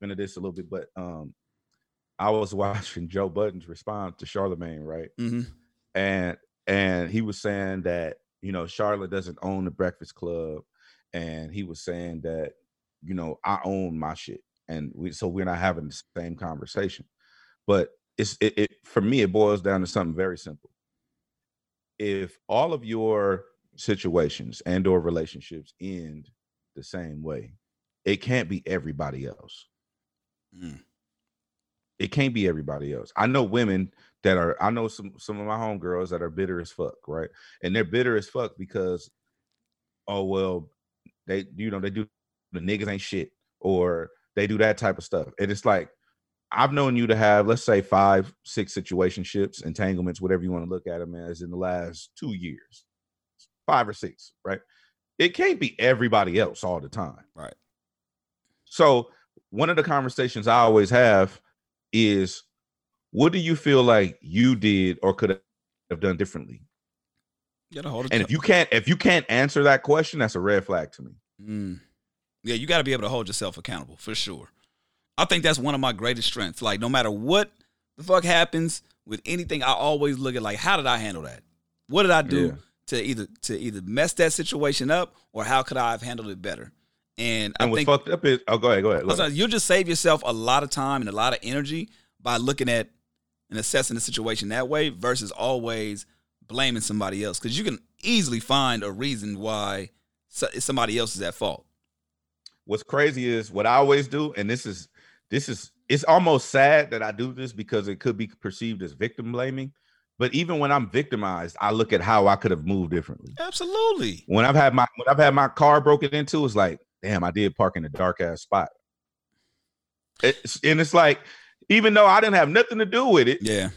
into this a little bit, but um, I was watching Joe Budden's response to Charlamagne, right? hmm and and he was saying that you know Charlotte doesn't own the Breakfast Club, and he was saying that you know I own my shit, and we so we're not having the same conversation. But it's it, it for me it boils down to something very simple. If all of your situations and or relationships end the same way, it can't be everybody else Mm. it can't be everybody else. I know women that are I know some some of my homegirls that are bitter as fuck, right? And they're bitter as fuck because oh well, they you know, they do the niggas ain't shit or they do that type of stuff. And it's like I've known you to have, let's say, five, six situationships, entanglements, whatever you want to look at them as in the last two years, five or six, right? It can't be everybody else all the time. Right. So one of the conversations I always have is what do you feel like you did or could have done differently? You gotta hold it. And if you can't if you can't answer that question, that's a red flag to me. Mm. Yeah, you got to be able to hold yourself accountable for sure. I think that's one of my greatest strengths. Like, no matter what the fuck happens with anything, I always look at like, how did I handle that? What did I do Yeah. to either to either mess that situation up, or how could I have handled it better? And, I And what's think fucked up is oh go ahead, go ahead. I was like, you'll just save yourself a lot of time and a lot of energy by looking at and assessing the situation that way versus always blaming somebody else because you can easily find a reason why somebody else is at fault. what's crazy is what I always do, and this is this is it's almost sad that I do this because it could be perceived as victim blaming. But even when I'm victimized, I look at how I could have moved differently. Absolutely. When I've had my when I've had my car broken into, it's like, damn, I did park in a dark ass spot. It's, and it's like, even though I didn't have nothing to do with it, Yeah.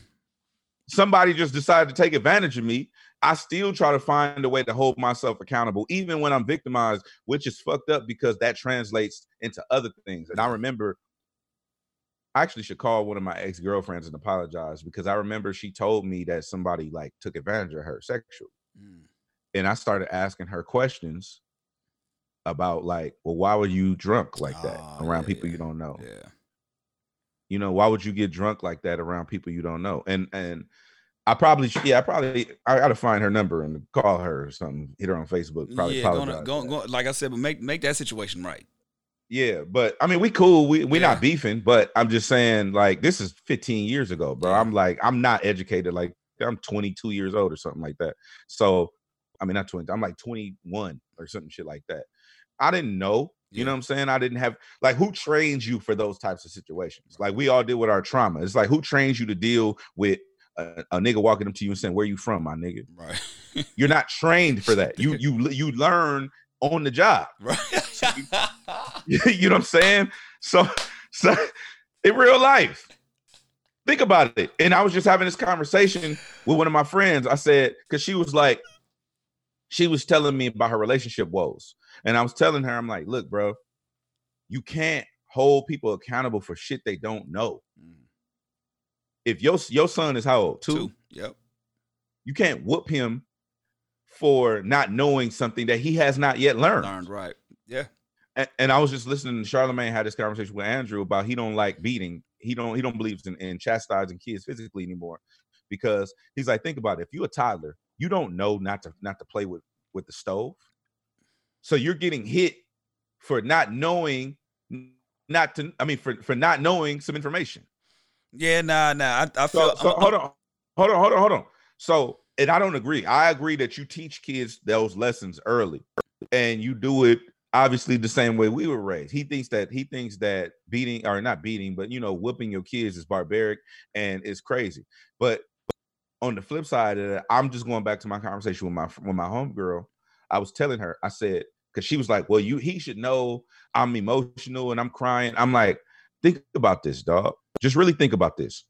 somebody just decided to take advantage of me. I still try to find a way to hold myself accountable, even when I'm victimized, which is fucked up because that translates into other things. And I remember, I actually should call one of my ex girlfriends and apologize because I remember she told me that somebody like took advantage of her sexually. Mm. And I started asking her questions about, like, well, why were you drunk like that Ah, around yeah, people you don't know? Yeah. you know why would you get drunk like that around people you don't know and and i probably yeah i probably i gotta find her number and call her or something hit her on facebook probably yeah, apologize going, that. like I said, but make make that situation right. Yeah but i mean we cool we we Yeah. not beefing but i'm just saying like this is 15 years ago bro i'm like i'm not educated like i'm 22 years old or something like that so i mean not 20 i'm like 21 or something shit like that i didn't know you know what I'm saying? I didn't have like who trains you for those types of situations? Like we all deal with our trauma. It's like who trains you to deal with a, a nigga walking up to you and saying, "Where you from, my nigga?" Right. You're not trained for that. You you you learn on the job. right. you know what I'm saying? So so in real life, think about it. And I was just having this conversation with one of my friends. I said because she was like, she was telling me about her relationship woes. And I was telling her, I'm like, look, bro, you can't hold people accountable for shit they don't know. Mm. If your your son is how old? Two, Two. Yep. you can't whoop him for not knowing something that he has not yet learned. Learned right. Yeah. And, and I was just listening to Charlamagne had this conversation with Andrew about he don't like beating. He don't he don't believe in, in chastising kids physically anymore because he's like, think about it. If you're a toddler, you don't know not to not to play with with the stove. So you're getting hit for not knowing not to I mean for for not knowing some information. Yeah. Nah. Nah. I, I feel. so I'm- hold on, hold on, hold on, hold on. So, and I don't agree. I agree that you teach kids those lessons early, and you do it obviously the same way we were raised. He thinks that he thinks that beating or not beating, but you know, whooping your kids is barbaric and it's crazy. But on the flip side of that, I'm just going back to my conversation with my with my homegirl. I was telling her, I said, because she was like, "Well, you he should know I'm emotional and I'm crying." I'm like, think about this, dog. Just really think about this.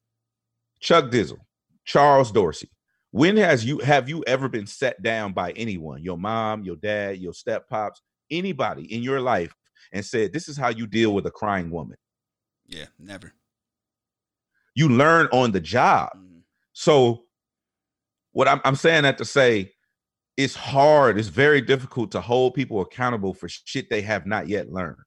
Chuck Dizzle, Charles Dorsey. When has you have you ever been set down by anyone, your mom, your dad, your step pops, anybody in your life, and said, "This is how you deal with a crying woman"? yeah. Never. You learn on the job. Mhm. So, what I'm, I'm saying that to say, it's hard. It's very difficult to hold people accountable for shit they have not yet learned.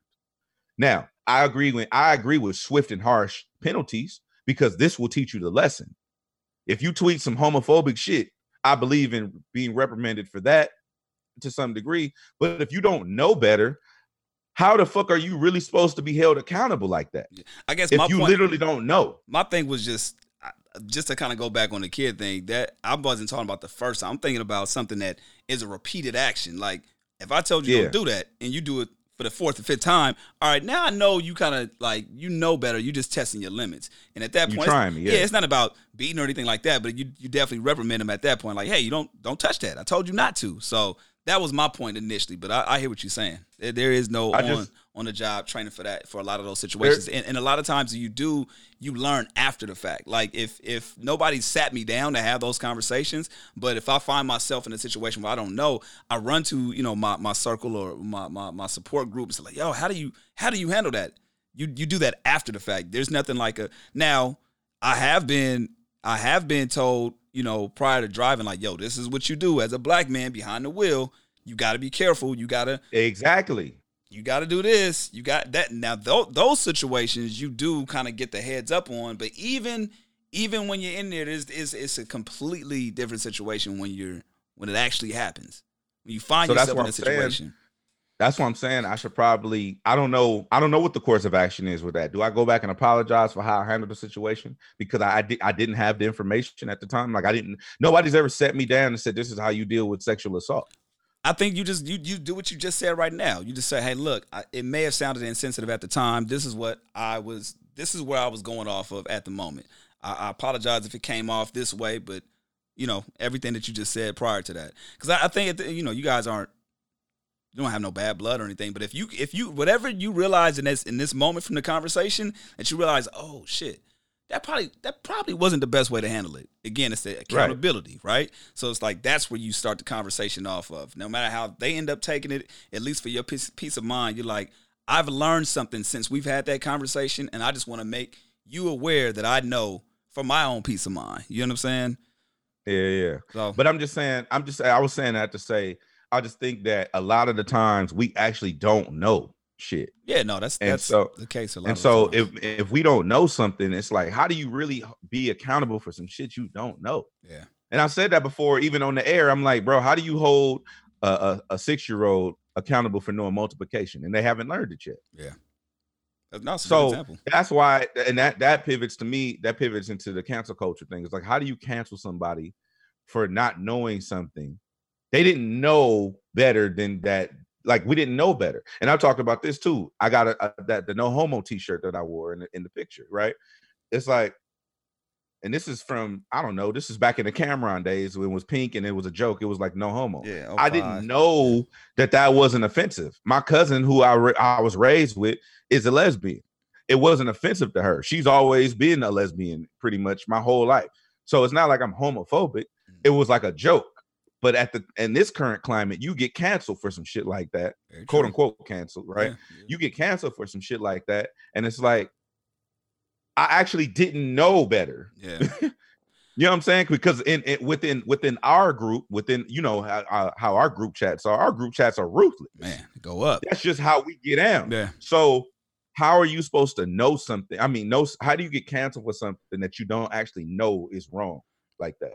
Now, I agree with I agree with swift and harsh penalties because this will teach you the lesson. If you tweet some homophobic shit, I believe in being reprimanded for that to some degree. But if you don't know better, how the fuck are you really supposed to be held accountable like that? I guess If my you point, literally don't know. my thing was just just to kind of go back on the kid thing that I wasn't talking about the first time. I'm thinking about something that is a repeated action. Like if I told you Yeah. don't do that and you do it for the fourth or fifth time, all right, now I know you kind of like you know better. You're just testing your limits. And at that You point, it's- trying me, yeah. it's not about beating or anything like that. But you you definitely reprimand him at that point. Like, hey, you don't don't touch that. I told you not to. So that was my point initially. But I, I hear what you're saying. There, there is no I on just- on the job training for that for a lot of those situations. And, and a lot of times you do you learn after the fact. Like if if nobody sat me down to have those conversations, but if I find myself in a situation where I don't know, I run to you know my my circle or my my, my support group and say like, yo, how do you how do you handle that? You you do that after the fact. There's nothing like a now. I have been I have been told you know, prior to driving, like, yo, this is what you do as a black man behind the wheel. You got to be careful. You got to Exactly. you got to do this. You got that. Now th- those situations you do kind of get the heads up on, but even even when you're in there, it's, it's it's a completely different situation when you're when it actually happens. When you find So yourself in a I'm saying. That's what I'm saying. I should probably. I don't know. I don't know what the course of action is with that. Do I go back and apologize for how I handled the situation because I, I did I didn't have the information at the time. Like I didn't. Nobody's ever set me down and said this is how you deal with sexual assault. I think you just you you do what you just said right now. You just say, "Hey, look, I, it may have sounded insensitive at the time. This is what I was. This is where I was going off of at the moment. I, I apologize if it came off this way, but you know everything that you just said prior to that, because I, I think the, you know you guys aren't you don't have no bad blood or anything. But if you if you whatever you realize in this in this moment from the conversation that you realize, oh shit, that probably that probably wasn't the best way to handle it. Again, it's the accountability, right? So it's like that's where you start the conversation off of. No matter how they end up taking it, at least for your peace, peace of mind, you're like, I've learned something since we've had that conversation, and I just want to make you aware that I know for my own peace of mind. You know what I'm saying? Yeah, yeah. So, But I'm just saying. I'm just. I was saying that to say. I just think that a lot of the times we actually don't know shit. yeah, no, that's And that's so- the case. A lot And so times. if if we don't know something, it's like, how do you really be accountable for some shit you don't know? yeah, And I've said that before, even on the air. I'm like, bro, how do you hold a, a, a six year old accountable for knowing multiplication? And they haven't learned it yet. yeah, that's, no, that's a good So that's why, and that that pivots to me. That pivots into the cancel culture thing. It's like, how do you cancel somebody for not knowing something? They didn't know better than that. Like we didn't know better. And I talked about this too. I got a, a that the no homo T-shirt that I wore in the, in the picture. Right? It's like, and this is from I don't know. This is back in the Cam'ron days when it was pink and it was a joke. It was like no homo. Yeah, oh, I didn't know that that wasn't offensive. My cousin, who I ra- I was raised with, is a lesbian. It wasn't offensive to her. She's always been a lesbian pretty much my whole life. So it's not like I'm homophobic. Mm. It was like a joke. But at the in this current climate, you get canceled for some shit like that, Very quote true. unquote canceled, right? Yeah, yeah. You get canceled for some shit like that, and it's like I actually didn't know better. Yeah. You know what I'm saying? Because in, in within within our group, within you know how, uh, how our group chats are, our group chats are ruthless. Man, go up. That's just how we get down. Yeah. So how are you supposed to know something? I mean, know how do you get canceled for something that you don't actually know is wrong like that?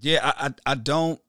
Yeah, I, I I don't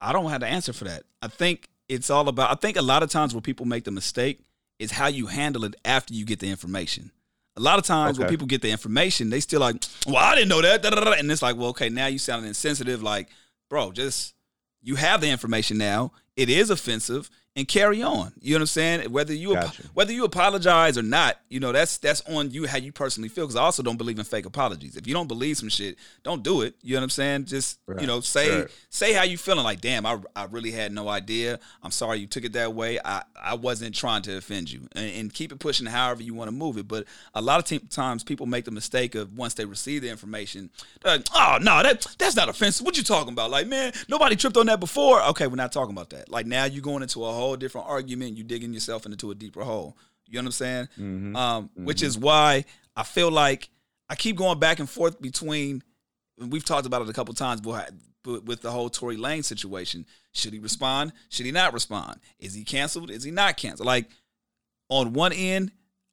I don't have the answer for that. I think it's all about I think a lot of times where people make the mistake is how you handle it after you get the information. A lot of times when people get the information, they still like, well, I didn't know that. da, da, da," And it's like, well, okay, now you sound insensitive. Like, bro, just you have the information now. It is offensive, and carry on. You know what I'm saying? Whether you ap- Gotcha. whether you apologize or not, you know that's that's on you how you personally feel. Because I also don't believe in fake apologies. If you don't believe some shit, don't do it. You know what I'm saying? Just you know, say right. say how you feeling. Like, damn, I, I really had no idea. I'm sorry you took it that way. I, I wasn't trying to offend you, and, and keep it pushing however you want to move it. But a lot of te- times people make the mistake of once they receive the information, they're like, oh no, that that's not offensive. What you talking about? Like, man, nobody tripped on that before. Okay, we're not talking about that. Like now you're going into a whole different argument. You digging yourself into a deeper hole. You know what I'm saying? Mm-hmm. Um, which is why I feel like I keep going back and forth between. and We've talked about it a couple times, but but with the whole Tory Lanez situation, should he respond? Should he not respond? Is he canceled? Is he not canceled? Like on one end,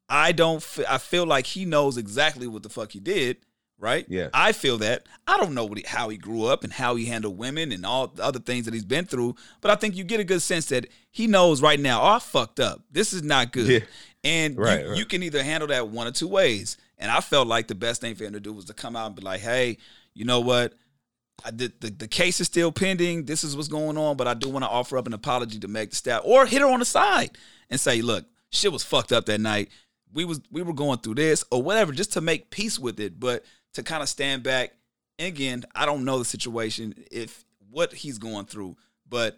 I don't. F- I feel like he knows exactly what the fuck he did. Right? Yeah. I feel that. I don't know what he, how he grew up and how he handled women and all the other things that he's been through, but I think you get a good sense that he knows right now. Oh, I fucked up. This is not good. Yeah. And Right, you, right. you can either handle that one or two ways. And I felt like the best thing for him to do was to come out and be like, hey, you know what? I did the, the case is still pending. This is what's going on, but I do want to offer up an apology to Meg the staff or hit her on the side and say, look, shit was fucked up that night. We was we were going through this or whatever, just to make peace with it, but to kind of stand back. And again, I don't know the situation if what he's going through, but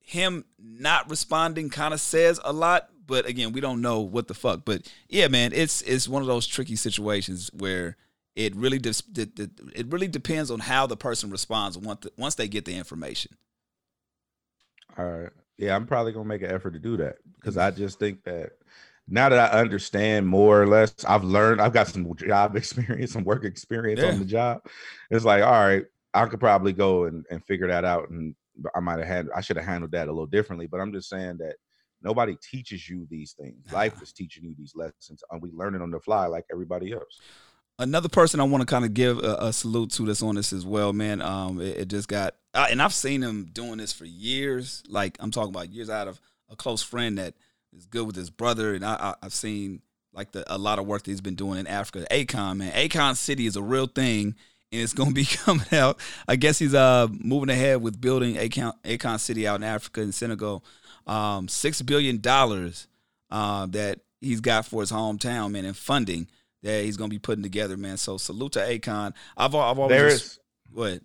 him not responding kind of says a lot but again we don't know what the fuck but yeah man it's it's one of those tricky situations where it really dis- d- d- it really depends on how the person responds once the, once they get the information All right. Yeah, I'm probably gonna make an effort to do that because mm-hmm. I just think that now that I understand more or less, I've learned. I've got some job experience, some work experience Yeah. on the job. It's like, all right, I could probably go and, and figure that out, and I might have had. I should have handled that a little differently. But I'm just saying that nobody teaches you these things. Life is teaching you these lessons, and we learn it on the fly like everybody else. Another person I want to kind of give a, a salute to that's on this as well, man. Um, it, it just got, uh, and I've seen him doing this for years. Like I'm talking about years out of a close friend that is good with his brother, and I, I, I've seen like the a lot of work that he's been doing in Africa. Akon, man, Akon City is a real thing, and it's gonna be coming out. I guess he's uh moving ahead with building Akon Akon City out in Africa in Senegal. Um, six billion dollars uh, that he's got for his hometown, man, and funding that he's gonna be putting together, man. So salute to Akon. I've I've always There is. what.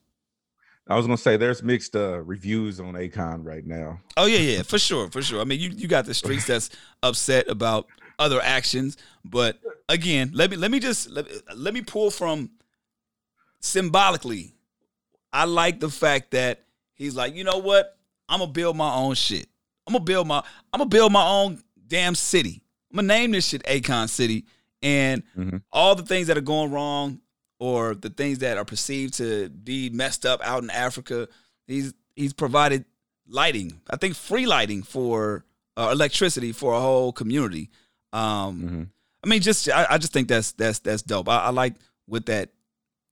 I was gonna say there's mixed uh, reviews on Akon right now. Oh yeah, yeah, for sure, for sure. I mean, you you got the streets that's upset about other actions, but again, let me let me just let, let me pull from symbolically. I like the fact that he's like, you know what? I'm gonna build my own shit. I'm gonna build my I'm gonna build my own damn city. I'm gonna name this shit Akon City, and Mhm. all the things that are going wrong or the things that are perceived to be messed up out in Africa, he's he's provided lighting. I think free lighting for uh, electricity for a whole community. Um, Mhm. I mean, just I, I just think that's that's that's dope. I, I like what that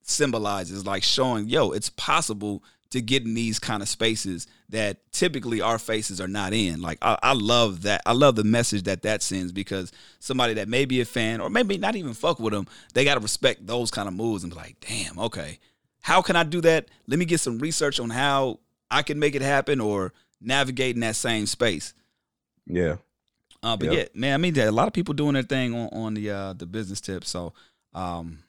symbolizes, like showing, yo, it's possible to get in these kind of spaces that typically our faces are not in. Like I, I love that. I love the message that that sends because somebody that may be a fan or maybe not even fuck with them, they got to respect those kind of moves and be like, damn, okay, how can I do that? Let me get some research on how I can make it happen or navigate in that same space. Yeah, Uh, but Yep. yeah, man, I mean, a lot of people doing their thing on, on the uh, the business tip. So, um,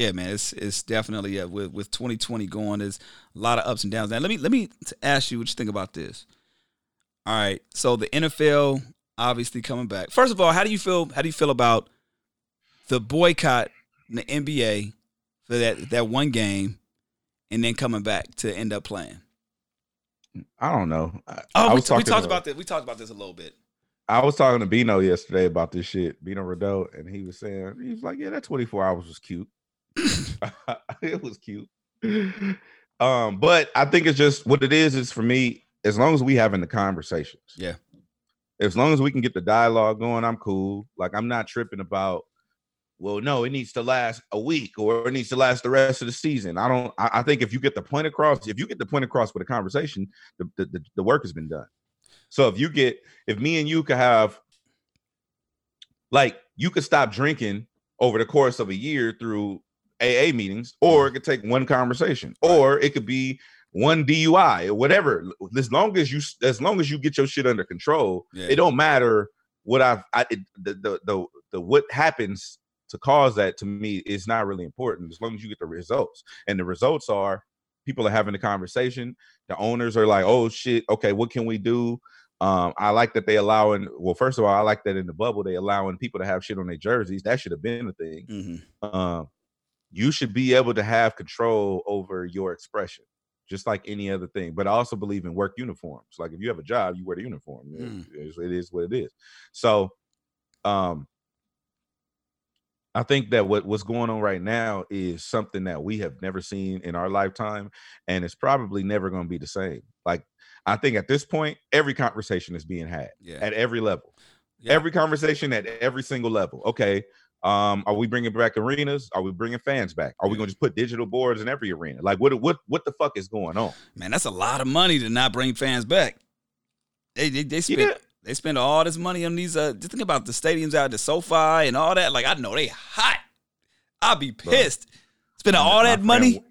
yeah, man, it's it's definitely uh, with with 2020 going, there's a lot of ups and downs. Now, let me let me ask you what you think about this. All right, so the NFL obviously coming back. First of all, how do you feel? How do you feel about the boycott in the NBA for that that one game, and then coming back to end up playing? I don't know. I, Oh, I we, was we talked to- about this. We talked about this a little bit. I was talking to Bino yesterday about this shit, Bino Rideaux, and he was saying he was like, "Yeah, that 24 hours was cute. it was cute." Um, but I think it's just what it is. Is for me, as long as we having the conversations, Yeah. as long as we can get the dialogue going, I'm cool. Like I'm not tripping about. Well, no, it needs to last a week or it needs to last the rest of the season. I don't. I, I think if you get the point across, if you get the point across with a conversation, the, the the the work has been done. So if you get, if me and you could have, like, you could stop drinking over the course of a year through AA meetings, or it could take one conversation, or it could be one DUI or whatever. As long as you, as long as you get your shit under control, Yeah. it don't matter what I've, I, it, the, the the the what happens to cause that to me is not really important as long as you get the results, and the results are people are having the conversation. The owners are like, "Oh shit, okay, what can we do?" Um, I like that they allowing. Well, first of all, I like that in the bubble they allowing people to have shit on their jerseys. That should have been a thing. Mm-hmm. Um, you should be able to have control over your expression, just like any other thing. But I also believe in work uniforms. Like if you have a job, you wear the uniform. Mm. it is what it is. So, um, I think that what what's going on right now is something that we have never seen in our lifetime, and it's probably never going to be the same. Like I think at this point, every conversation is being had Yeah. at every level. Yeah. Every conversation at every single level. Okay, um, are we bringing back arenas? Are we bringing fans back? Are we going to just put digital boards in every arena? Like what what what the fuck is going on? Man, that's a lot of money to not bring fans back. They they, they spend Yeah. they spend all this money on these. Uh, just think about the stadiums out, the SoFi and all that. Like I know they hot. I'll be pissed spending all that friend- money.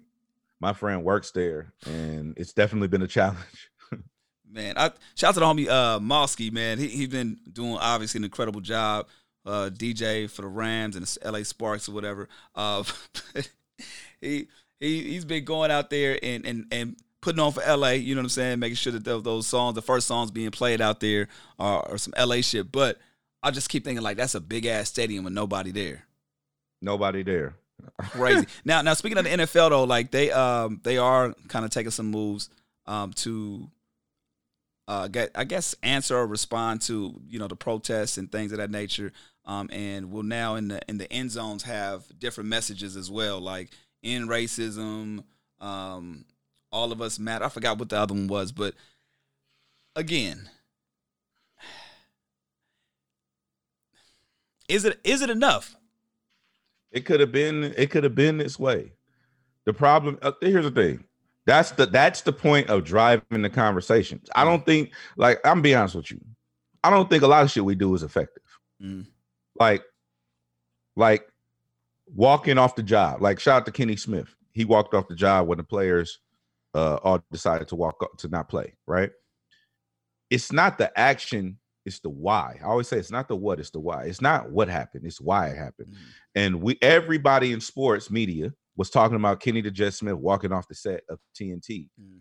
My friend works there, and it's definitely been a challenge. Man, I shout out to the homie uh Mosky, man. He he's been doing obviously an incredible job. Uh DJ for the Rams and the LA Sparks or whatever. Uh he he he's been going out there and and and putting on for LA, you know what I'm saying, making sure that those, songs, the first songs being played out there are, are some LA shit. But I just keep thinking like that's a big ass stadium with nobody there. Nobody there. Crazy. now now speaking of the NFL though, like they um they are kind of taking some moves um to uh, get, I guess, answer or respond to you know the protests and things of that nature. Um, and will now in the in the end zones have different messages as well, like end racism. Um, all of us matter. I forgot what the other one was, but again, is it is it enough? It could have been. It could have been this way. The problem. Uh, here's the thing. That's the that's the point of driving the conversations. I don't think like I'm be honest with you. I don't think a lot of shit we do is effective. Mm. Like, like walking off the job. Like shout out to Kenny Smith. He walked off the job when the players uh all decided to walk up to not play, right? It's not the action, it's the why. I always say it's not the what, it's the why. It's not what happened, it's why it happened. Mm. And we everybody in sports media was talking about Kenny the Jet Smith walking off the set of TNT. Mm.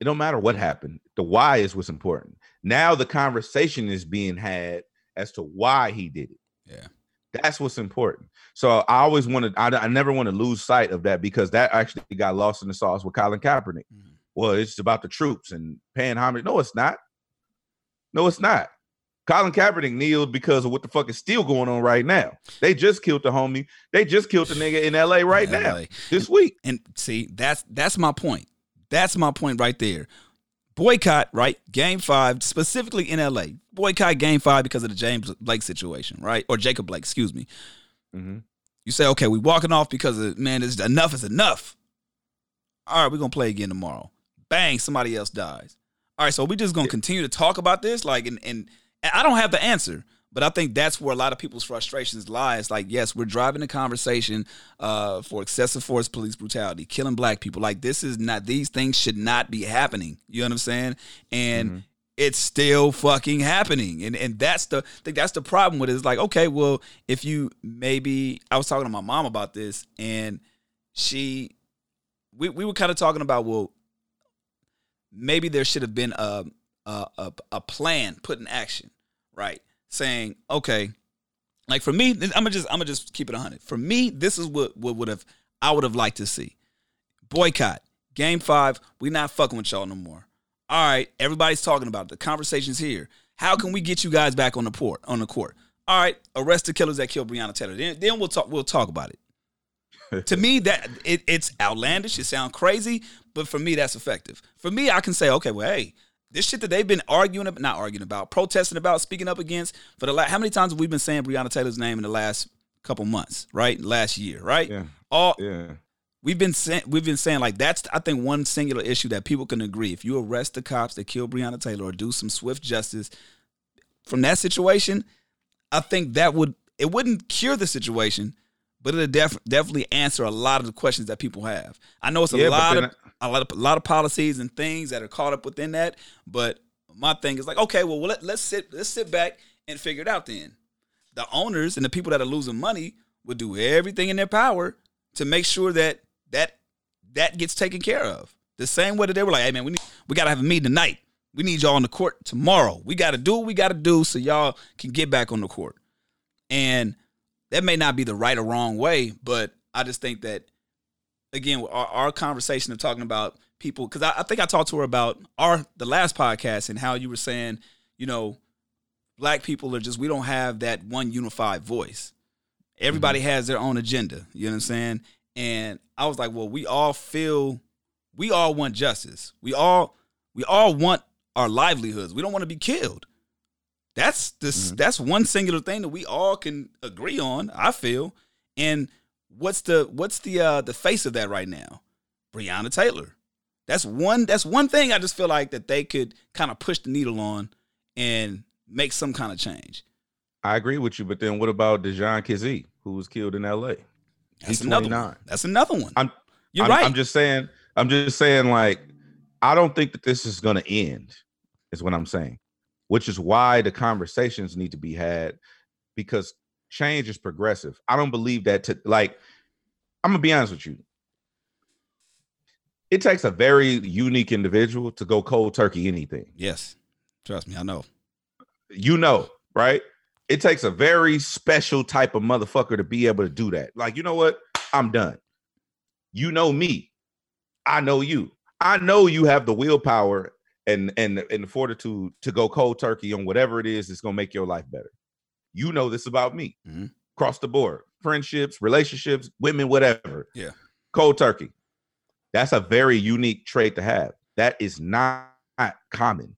It don't matter what happened. The why is what's important. Now the conversation is being had as to why he did it. Yeah. That's what's important. So I always wanted, I, I never want to lose sight of that because that actually got lost in the sauce with Colin Kaepernick. Mhm. Well, it's about the troops and paying homage. No, it's not. No, it's not. Colin Kaepernick kneeled because of what the fuck is still going on right now. They just killed the homie. They just killed the nigga in LA right now this week. And see, that's that's my point. That's my point right there. Boycott, right? Game five, specifically in LA. Boycott game five because of the James Blake situation, right? Or Jacob Blake, excuse me. Mhm. You say, okay, we walking off because of man, it's enough is enough. All right, we're gonna play again tomorrow. Bang, somebody else dies. All right, so we just gonna continue to talk about this, like, and and I don't have the answer, but I think that's where a lot of people's frustrations lie. It's like, yes, we're driving the conversation uh, for excessive force, police brutality, killing black people. Like, this is not; these things should not be happening. You know what I'm saying? And it's still fucking happening, and and that's the I think that's the problem with it. It's like, okay, well, if you maybe I was talking to my mom about this, and she, we we were kind of talking about well, maybe there should have been a a, a a plan put in action, right? Saying, okay, like for me, I'm gonna just I'm gonna just keep it 100. For me, this is what what would have I would have liked to see. Boycott game five. We not fucking with y'all no more. All right, everybody's talking about it. the conversations here. How can we get you guys back on the port on the court? All right, arrest the killers that killed Breonna Taylor. Then, then we'll talk. We'll talk about it. to me, that it, it's outlandish. It sounds crazy, but for me, that's effective. For me, I can say, okay, well, hey, this shit that they've been arguing about, not arguing about, protesting about, speaking up against for the last. How many times have we been saying Breonna Taylor's name in the last couple months? Right, last year, right? Yeah. All Yeah. we've been saying we've been saying like that's I think one singular issue that people can agree. If you arrest the cops that killed Breonna Taylor or do some swift justice from that situation, I think that would it wouldn't cure the situation, but it'll def- definitely answer a lot of the questions that people have. I know it's a Yeah, lot of a lot of a lot of policies and things that are caught up within that, but my thing is like, okay, well, let, let's sit let's sit back and figure it out then. The owners and the people that are losing money would do everything in their power to make sure that that that gets taken care of. The same way that they were like, hey man, we need, we gotta have a meeting tonight. We need y'all on the court tomorrow. We gotta do what we gotta do so y'all can get back on the court. And that may not be the right or wrong way, but I just think that again, our, our conversation of talking about people, because I, I think I talked to her about our the last podcast and how you were saying, you know, black people are just we don't have that one unified voice. Everybody mm-hmm. has their own agenda. You know what I'm saying? And I was like, well, we all feel we all want justice. We all we all want our livelihoods. We don't want to be killed. That's this mm-hmm. that's one singular thing that we all can agree on, I feel. And what's the what's the uh the face of that right now? Breonna Taylor. That's one that's one thing I just feel like that they could kind of push the needle on and make some kind of change. I agree with you, but then what about Dijon Kizzee, who was killed in L.A.? That's He's another 29. one. That's another one. I'm You're I'm, right. I'm just saying. I'm just saying. Like, I don't think that this is going to end. Is what I'm saying. Which is why the conversations need to be had because change is progressive. I don't believe that. To like, I'm gonna be honest with you. It takes a very unique individual to go cold turkey anything. yes. Trust me, I know. You know, right? It takes a very special type of motherfucker to be able to do that. Like, you know what? I'm done. You know me. I know you. I know you have the willpower and and and the fortitude to go cold turkey on whatever it is that's gonna make your life better. You know this about me. Mhm. Across the board. Friendships, relationships, women, whatever. Yeah. Cold turkey. That's a very unique trait to have. That is not common.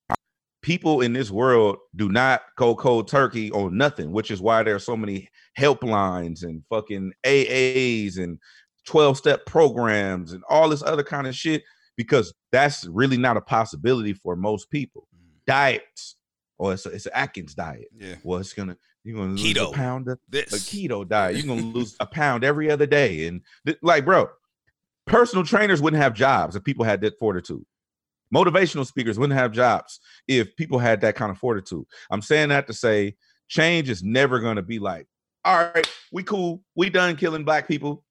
People in this world do not go cold turkey on nothing, which is why there are so many helplines and fucking AAs and 12 step programs and all this other kind of shit because that's really not a possibility for most people. Diets, or it's, a, it's an Atkins diet. Yeah. Well, it's gonna you're gonna lose Keto. a pound of This. a keto diet. You're gonna lose a pound every other day, and th- like, bro, personal trainers wouldn't have jobs if people had that fortitude. Motivational speakers wouldn't have jobs if people had that kind of fortitude. I'm saying that to say change is never gonna be like, all right, we cool, we done killing black people.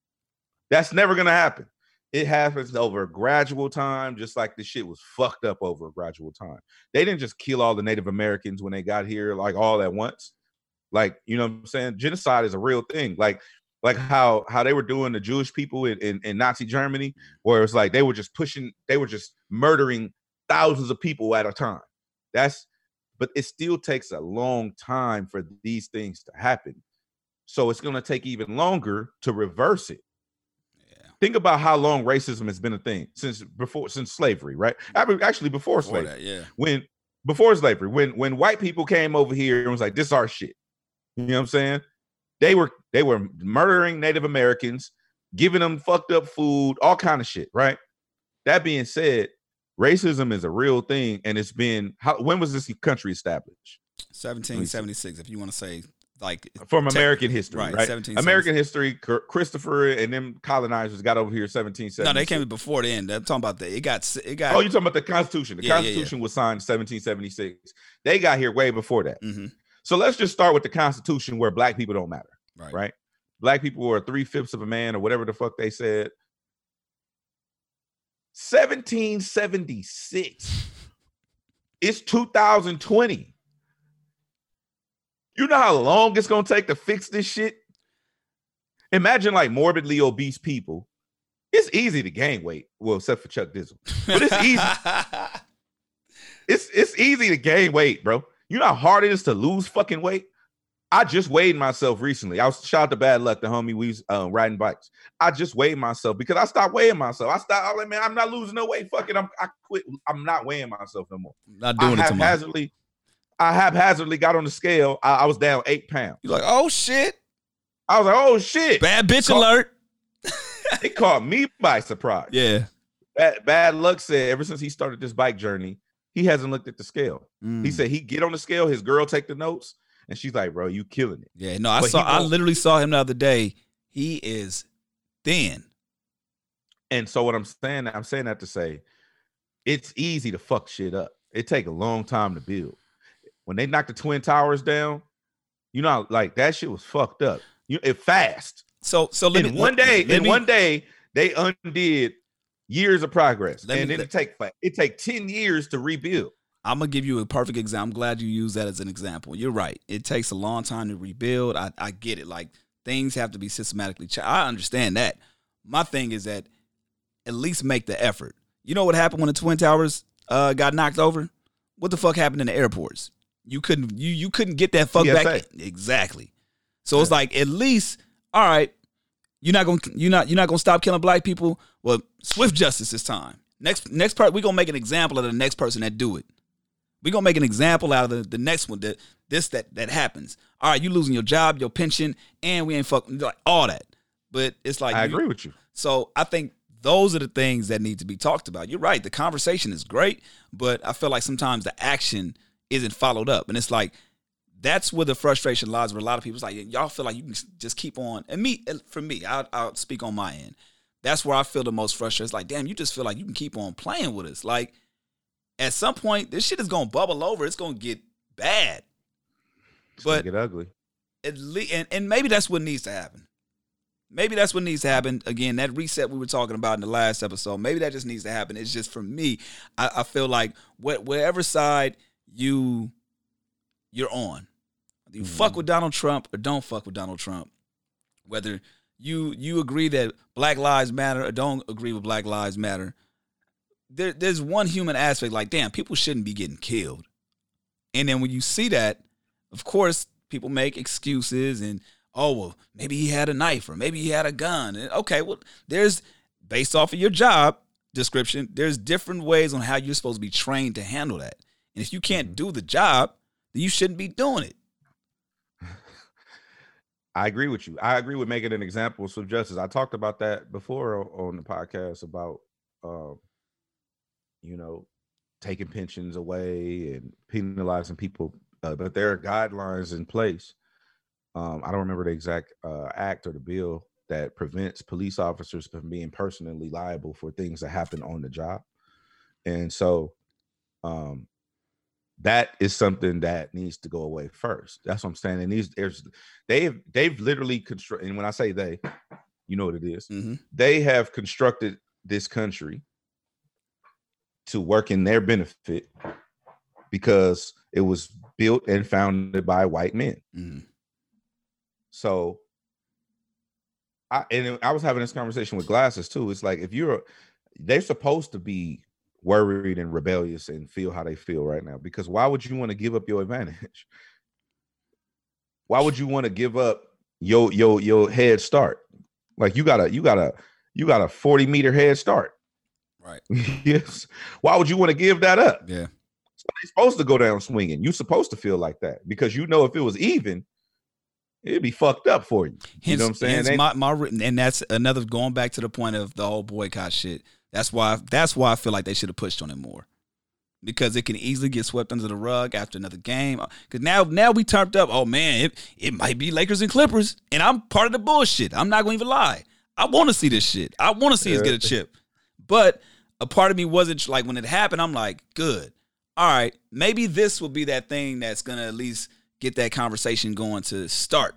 That's never gonna happen. It happens over a gradual time, just like the shit was fucked up over a gradual time. They didn't just kill all the Native Americans when they got here, like all at once. Like, you know what I'm saying? Genocide is a real thing. Like, like how how they were doing the Jewish people in, in, in Nazi Germany, mm-hmm. where it's like they were just pushing, they were just murdering thousands of people at a time. That's but it still takes a long time for these things to happen. So it's gonna take even longer to reverse it. Think about how long racism has been a thing since before since slavery, right? Mm-hmm. I mean, actually before Before slavery that, yeah. when before slavery, when when white people came over here and was like, this is our shit. You know what I'm saying? They were they were murdering Native Americans, giving them fucked up food, all kind of shit, right? That being said, racism is a real thing, and it's been how when was this country established? 1776, if you want to say like From tech- American history, right? right? 1776. American history, Christopher and them colonizers got over here 1776. No, they came before then. I'm talking about that. It got it got. Oh, you talking about the Constitution? The Yeah, yeah, yeah. Constitution was signed 1776. They got here way before that. Mhm. So let's just start with the Constitution, where black people don't matter, right. right? Black people are three fifths of a man, or whatever the fuck they said. 1776. It's 2020. You know how long it's gonna take to fix this shit? Imagine like morbidly obese people. It's easy to gain weight. Well, except for Chuck Dizzle. But it's easy. It's it's easy to gain weight, bro. You know how hard it is to lose fucking weight. I just weighed myself recently. I was shout out to bad luck, the homie we was uh, riding bikes. I just weighed myself because I stopped weighing myself. I stopped. I was like, man, I'm not losing no weight. Fuck it. I'm I quit. I'm not weighing myself no more. Not I doing it tomorrow. haphazardly, I haphazardly got on the scale. I, I was down eight pounds. You're like, oh shit, I was like, oh shit. bad bitch alert. It caught me by surprise. Yeah. Bad, bad luck said ever since he started this bike journey, he hasn't looked at the scale. Mm. He said he get on the scale, his girl take the notes, and she's like, "Bro, you killing it." Yeah, no, I But saw. I literally saw him the other day. He is thin. And so what I'm saying, I'm saying that to say, it's easy to fuck shit up. It take a long time to build. When they knocked the twin towers down, you know, like that shit was fucked up. You it fast. So, so let in me one day, in me- one day, they undid years of progress, me- and then let- it take it take ten years to rebuild. I'm gonna give you a perfect example. I'm glad you use that as an example. You're right. It takes a long time to rebuild. I, I get it. Like things have to be systematically. Ch- I understand that. My thing is that at least make the effort. You know what happened when the twin towers uh, got knocked over? What the fuck happened in the airports? You couldn't you you couldn't get that fuck back. Exactly. So it's like at least all right. You're not gonna you're not you're not gonna stop killing black people. Well, swift justice this time. Next next part we're gonna make an example of the next person that do it. We're gonna make an example out of the, the next one that this that that happens. All right, you losing your job, your pension, and we ain't fucking like all that. But it's like I you- agree with you. So I think those are the things that need to be talked about. You're right. The conversation is great, but I feel like sometimes the action isn't followed up. And it's like that's where the frustration lies. Where a lot of people's like, y'all feel like you can just keep on. And me, for me, I'll, I'll speak on my end. That's where I feel the most frustrated. It's like, damn, you just feel like you can keep on playing with us. Like at some point, this shit is gonna bubble over. It's gonna get bad. It's gonna But get ugly. at least, and, and maybe that's what needs to happen. Maybe that's what needs to happen. Again, that reset we were talking about in the last episode, maybe that just needs to happen. It's just for me, I, I feel like wh- wherever side you you're on, you fuck mm-hmm. with Donald Trump or don't fuck with Donald Trump, whether you you agree that Black Lives Matter or don't agree with Black Lives Matter, there, there's one human aspect like damn people shouldn't be getting killed. And then when you see that of course people make excuses and oh well maybe he had a knife or maybe he had a gun. And, okay well there's based off of your job description there's different ways on how you're supposed to be trained to handle that. And if you can't do the job then you shouldn't be doing it. I agree with you. I agree with making an example. Of justice. I talked about that before on the podcast about, um, you know, taking pensions away and penalizing people, uh, but there are guidelines in place. Um, I don't remember the exact uh, act or the bill that prevents police officers from being personally liable for things that happen on the job, and so um, that is something that needs to go away first. That's what I'm saying. And these there's they've they've literally constructed and when I say they, you know what it is. mm-hmm. They have constructed this country to work in their benefit because it was built and founded by white men. Mm-hmm. So I and I was having this conversation with glasses too. It's like if you're they're supposed to be worried and rebellious and feel how they feel right now because why would you want to give up your advantage? Why would you want to give up your your your head start? Like you got a you got a you got a 40 meter head start. Right yes. Why would you want to give that up? yeah Somebody's supposed to go down swinging. You're supposed to feel like that because you know if it was even, it'd be fucked up for you. you know what I'm saying? hence my, my and that's another going back to the point of the whole boycott shit. That's why that's why I feel like they should have pushed on it more. Because it can easily get swept under the rug after another game. Uh, because now now we turned up. Oh man, it, it might be Lakers and Clippers, and I'm part of the bullshit. I'm not going to even lie. I want to see this shit. I want to see us get a chip. But a part of me wasn't like when it happened. I'm like, good. All right, maybe this will be that thing that's gonna at least get that conversation going to start.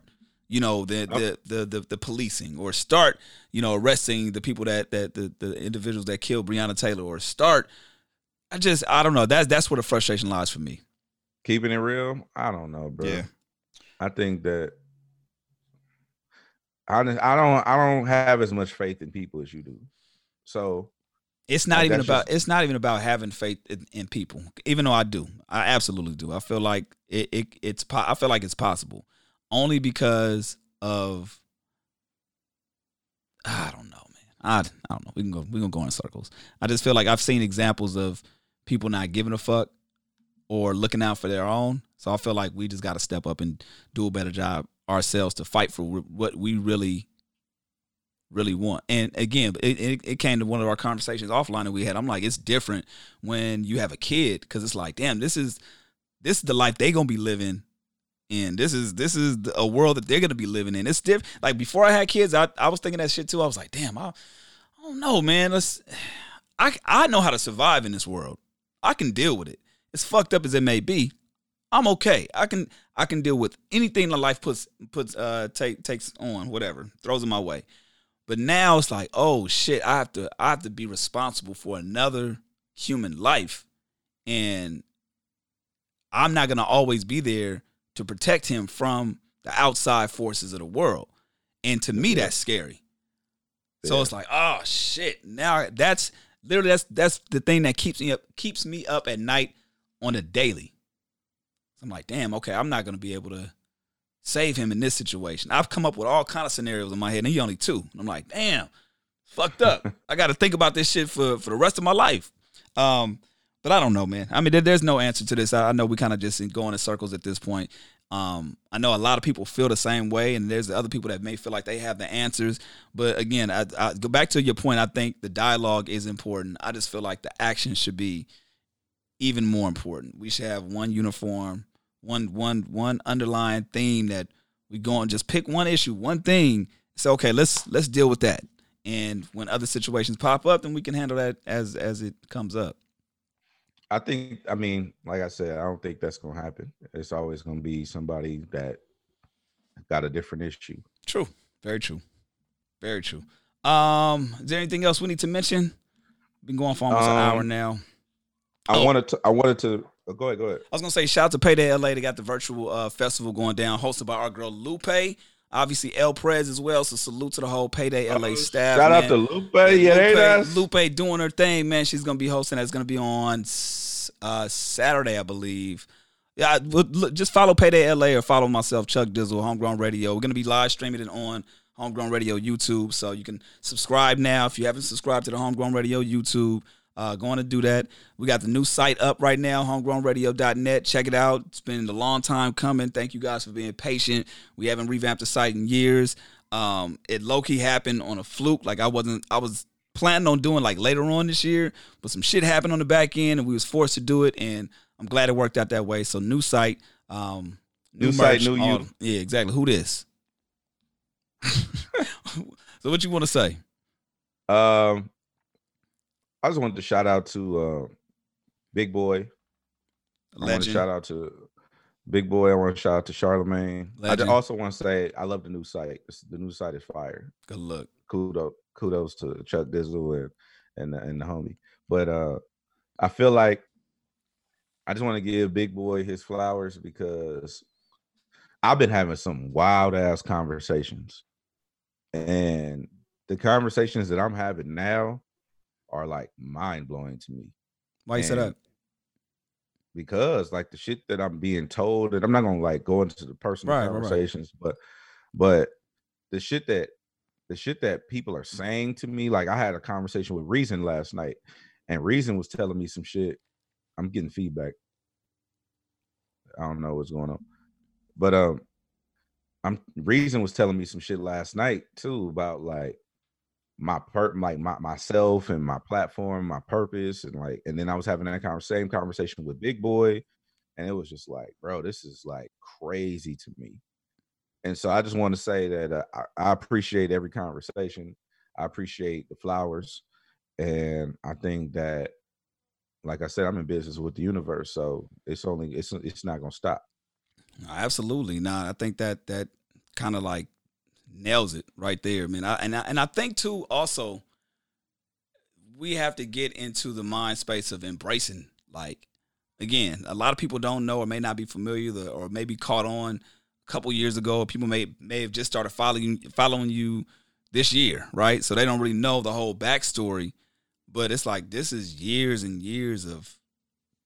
You know, the the the the, the policing, or start you know arresting the people that that the, the individuals that killed Breonna Taylor, or start. I just I don't know. That's that's where the frustration lies for me. keeping it real, I don't know, bro. Yeah. I think that I I don't I don't have as much faith in people as you do. So It's not Like, even about just- it's not even about having faith in, in people. Even though I do, I absolutely do. I feel like it, it it's po- I feel like it's possible only because of I don't know, man. I I don't know. We can go we gonna go in circles. I just feel like I've seen examples of people not giving a fuck or looking out for their own. So I feel like we just got to step up and do a better job ourselves to fight for what we really really want. And again, it, it, it came to one of our conversations offline that we had. I'm like, it's different when you have a kid because it's like, damn, this is this is the life they're gonna be living in. This is this is a world that they're gonna be living in. It's different. Like before I had kids, I, I was thinking that shit too. I was like, damn, I, I don't know, man. Let's. I I know how to survive in this world. I can deal with it. As fucked up as it may be, I'm okay. I can I can deal with anything that life puts puts uh take takes on, whatever throws in my way. But now it's like, oh shit, I have to I have to be responsible for another human life, and I'm not gonna always be there to protect him from the outside forces of the world. And to me, that's scary. So it's like, oh shit. Now that's literally that's that's the thing that keeps me up keeps me up at night on a daily. I'm like, damn, okay, I'm not gonna be able to save him in this situation. I've come up with all kind of scenarios in my head, and he only two. And I'm like, damn, fucked up. I got to think about this shit for for the rest of my life. Um, but I don't know, man. I mean, there, there's no answer to this. I, I know we kind of just going in circles at this point. Um, I know a lot of people feel the same way, and there's other people that may feel like they have the answers. But again, I, I go back to your point. I think the dialogue is important. I just feel like the action should be even more important. We should have one uniform, one one one underlying theme that we go on just pick one issue, one thing. Say, okay, let's let's deal with that. And when other situations pop up, then we can handle that as as it comes up. I think, I mean, like I said, I don't think that's gonna happen. It's always gonna be somebody that got a different issue. True. Very true. Very true. Um, is there anything else we need to mention? Been going for almost an hour Um, now. I Oh. wanted to I wanted to oh, go ahead, go ahead. I was gonna say shout out to Payday LA. They got the virtual uh, festival going down, hosted by our girl Lupe. Obviously, El Prez as well. So salute to the whole Payday LA staff. Oh, Shout out to Lupe. Yeah, nice. Lupe doing her thing, man. She's gonna be hosting. That's gonna be on uh, Saturday, I believe. Yeah, I- look, look, just follow Payday LA or follow myself, Chuck Dizzle, Homegrown Radio. We're gonna be live streaming it on Homegrown Radio YouTube, so you can subscribe now if you haven't subscribed to the Homegrown Radio YouTube. Uh, going to do that. We got the new site up right now, homegrownradio.net. Check it out. It's been a long time coming. Thank you guys for being patient. We haven't revamped the site in years. Um, it low key happened on a fluke. Like I wasn't, I was planning on doing like later on this year, but some shit happened on the back end, and we was forced to do it. And I'm glad it worked out that way. So new site, um, New site, new you. Yeah, exactly. Who this? so what you want to say? Um, I just wanted to shout out to uh, Big Boy. I want to shout out to Big Boy. I want to shout out to Charlamagne. I Legend. just also want to say I love the new site. The new site is fire. Good look. Kudos, kudos to Chuck Dizzle and and the, and the homie. But uh, I feel like I just want to give Big Boy his flowers because I've been having some wild ass conversations, and the conversations that I'm having now are like mind blowing to me Why you say And that? because like the shit that I'm being told, and I'm not gonna like go into the personal Right, right, right. conversations, but but the shit that the shit that people are saying to me, like I had a conversation with Reason last night, and Reason was telling me some shit. I'm getting feedback. I don't know what's going on, but um, I'm Reason was telling me some shit last night too about like my per like my myself and my platform, my purpose, and like, and then I was having that conver- same conversation with Big Boy, and it was just like, bro, this is like crazy to me. And so I just want to say that uh, I, I appreciate every conversation. I appreciate the flowers, and I think that, like I said, I'm in business with the universe, so it's only it's it's not gonna stop. Absolutely. Nah, I think that that kind of like nails it right there, man. I, and I, and I think too also we have to get into the mind space of embracing like again, a lot of people don't know or may not be familiar or maybe caught on a couple years ago. People may may have just started following following you this year, right? So they don't really know the whole backstory. But it's like this is years and years of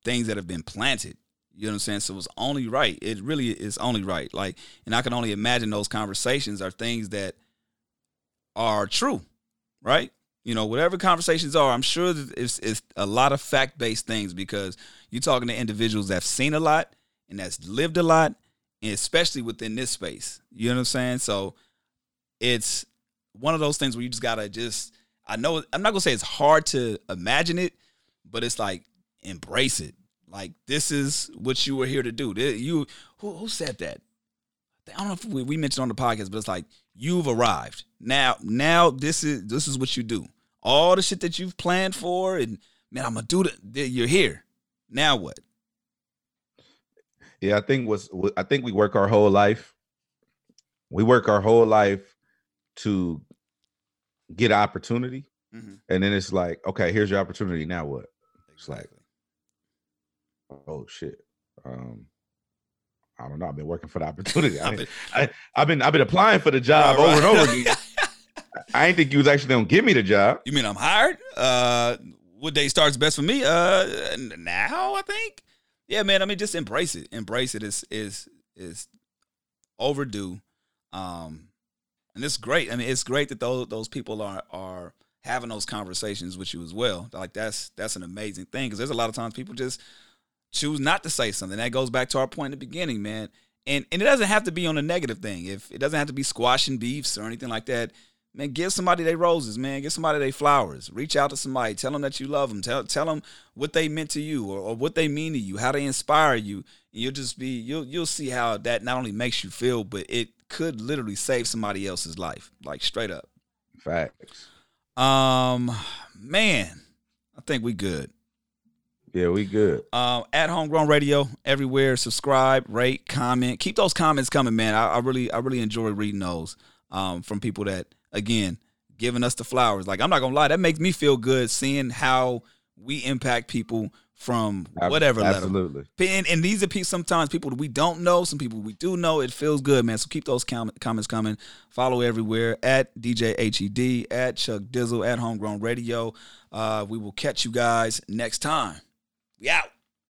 things that have been planted. You know what I'm saying? So it's only right. It really is only right. Like, and I can only imagine those conversations are things that are true, right? You know, whatever conversations are, I'm sure it's, it's a lot of fact based things because you're talking to individuals that've seen a lot and that's lived a lot, and especially within this space. You know what I'm saying? So it's one of those things where you just gotta just. I know I'm not gonna say it's hard to imagine it, but it's like embrace it. Like this is what you were here to do. You who who said that? I don't know if we, we mentioned on the podcast, but it's like you've arrived. Now, now this is this is what you do. All the shit that you've planned for, and man, I'm gonna do that. You're here. Now what? Yeah, I think was I think we work our whole life. We work our whole life to get opportunity, Mhm. and then it's like, okay, here's your opportunity. Now what? It's like, oh shit. Um, I don't know. I've been working for the opportunity. I I've mean, been- I, I've been I've been applying for the job over and over again. I ain't think you was actually gonna give me the job. You mean I'm hired? Uh, what day starts best for me? Uh, now I think. Yeah, man. I mean, just embrace it. Embrace it is is is overdue. Um, and it's great. I mean, it's great that those those people are are having those conversations with you as well. Like that's that's an amazing thing because there's a lot of times people just choose not to say something. That goes back to our point in the beginning, man. And and it doesn't have to be on a negative thing. If it doesn't have to be squashing beefs or anything like that, man, give somebody their roses, man. Give somebody their flowers. Reach out to somebody. Tell them that you love them. Tell tell them what they meant to you or, or what they mean to you, how they inspire you. And you'll just be you'll you'll see how that not only makes you feel, but it could literally save somebody else's life, like straight up. Facts. Um, man, I think we good. Yeah, we good. Um, at Homegrown Radio everywhere. Subscribe, rate, comment. Keep those comments coming, man. I, I really, I really enjoy reading those um, from people that, again, giving us the flowers. Like I'm not gonna lie, that makes me feel good seeing how we impact people from whatever level. Absolutely. And, and these are people, sometimes people that we don't know, some people we do know. It feels good, man. So keep those com- comments coming. Follow everywhere at DJ HED, at Chuck Dizzle, at Homegrown Radio. Uh, we will catch you guys next time. We out.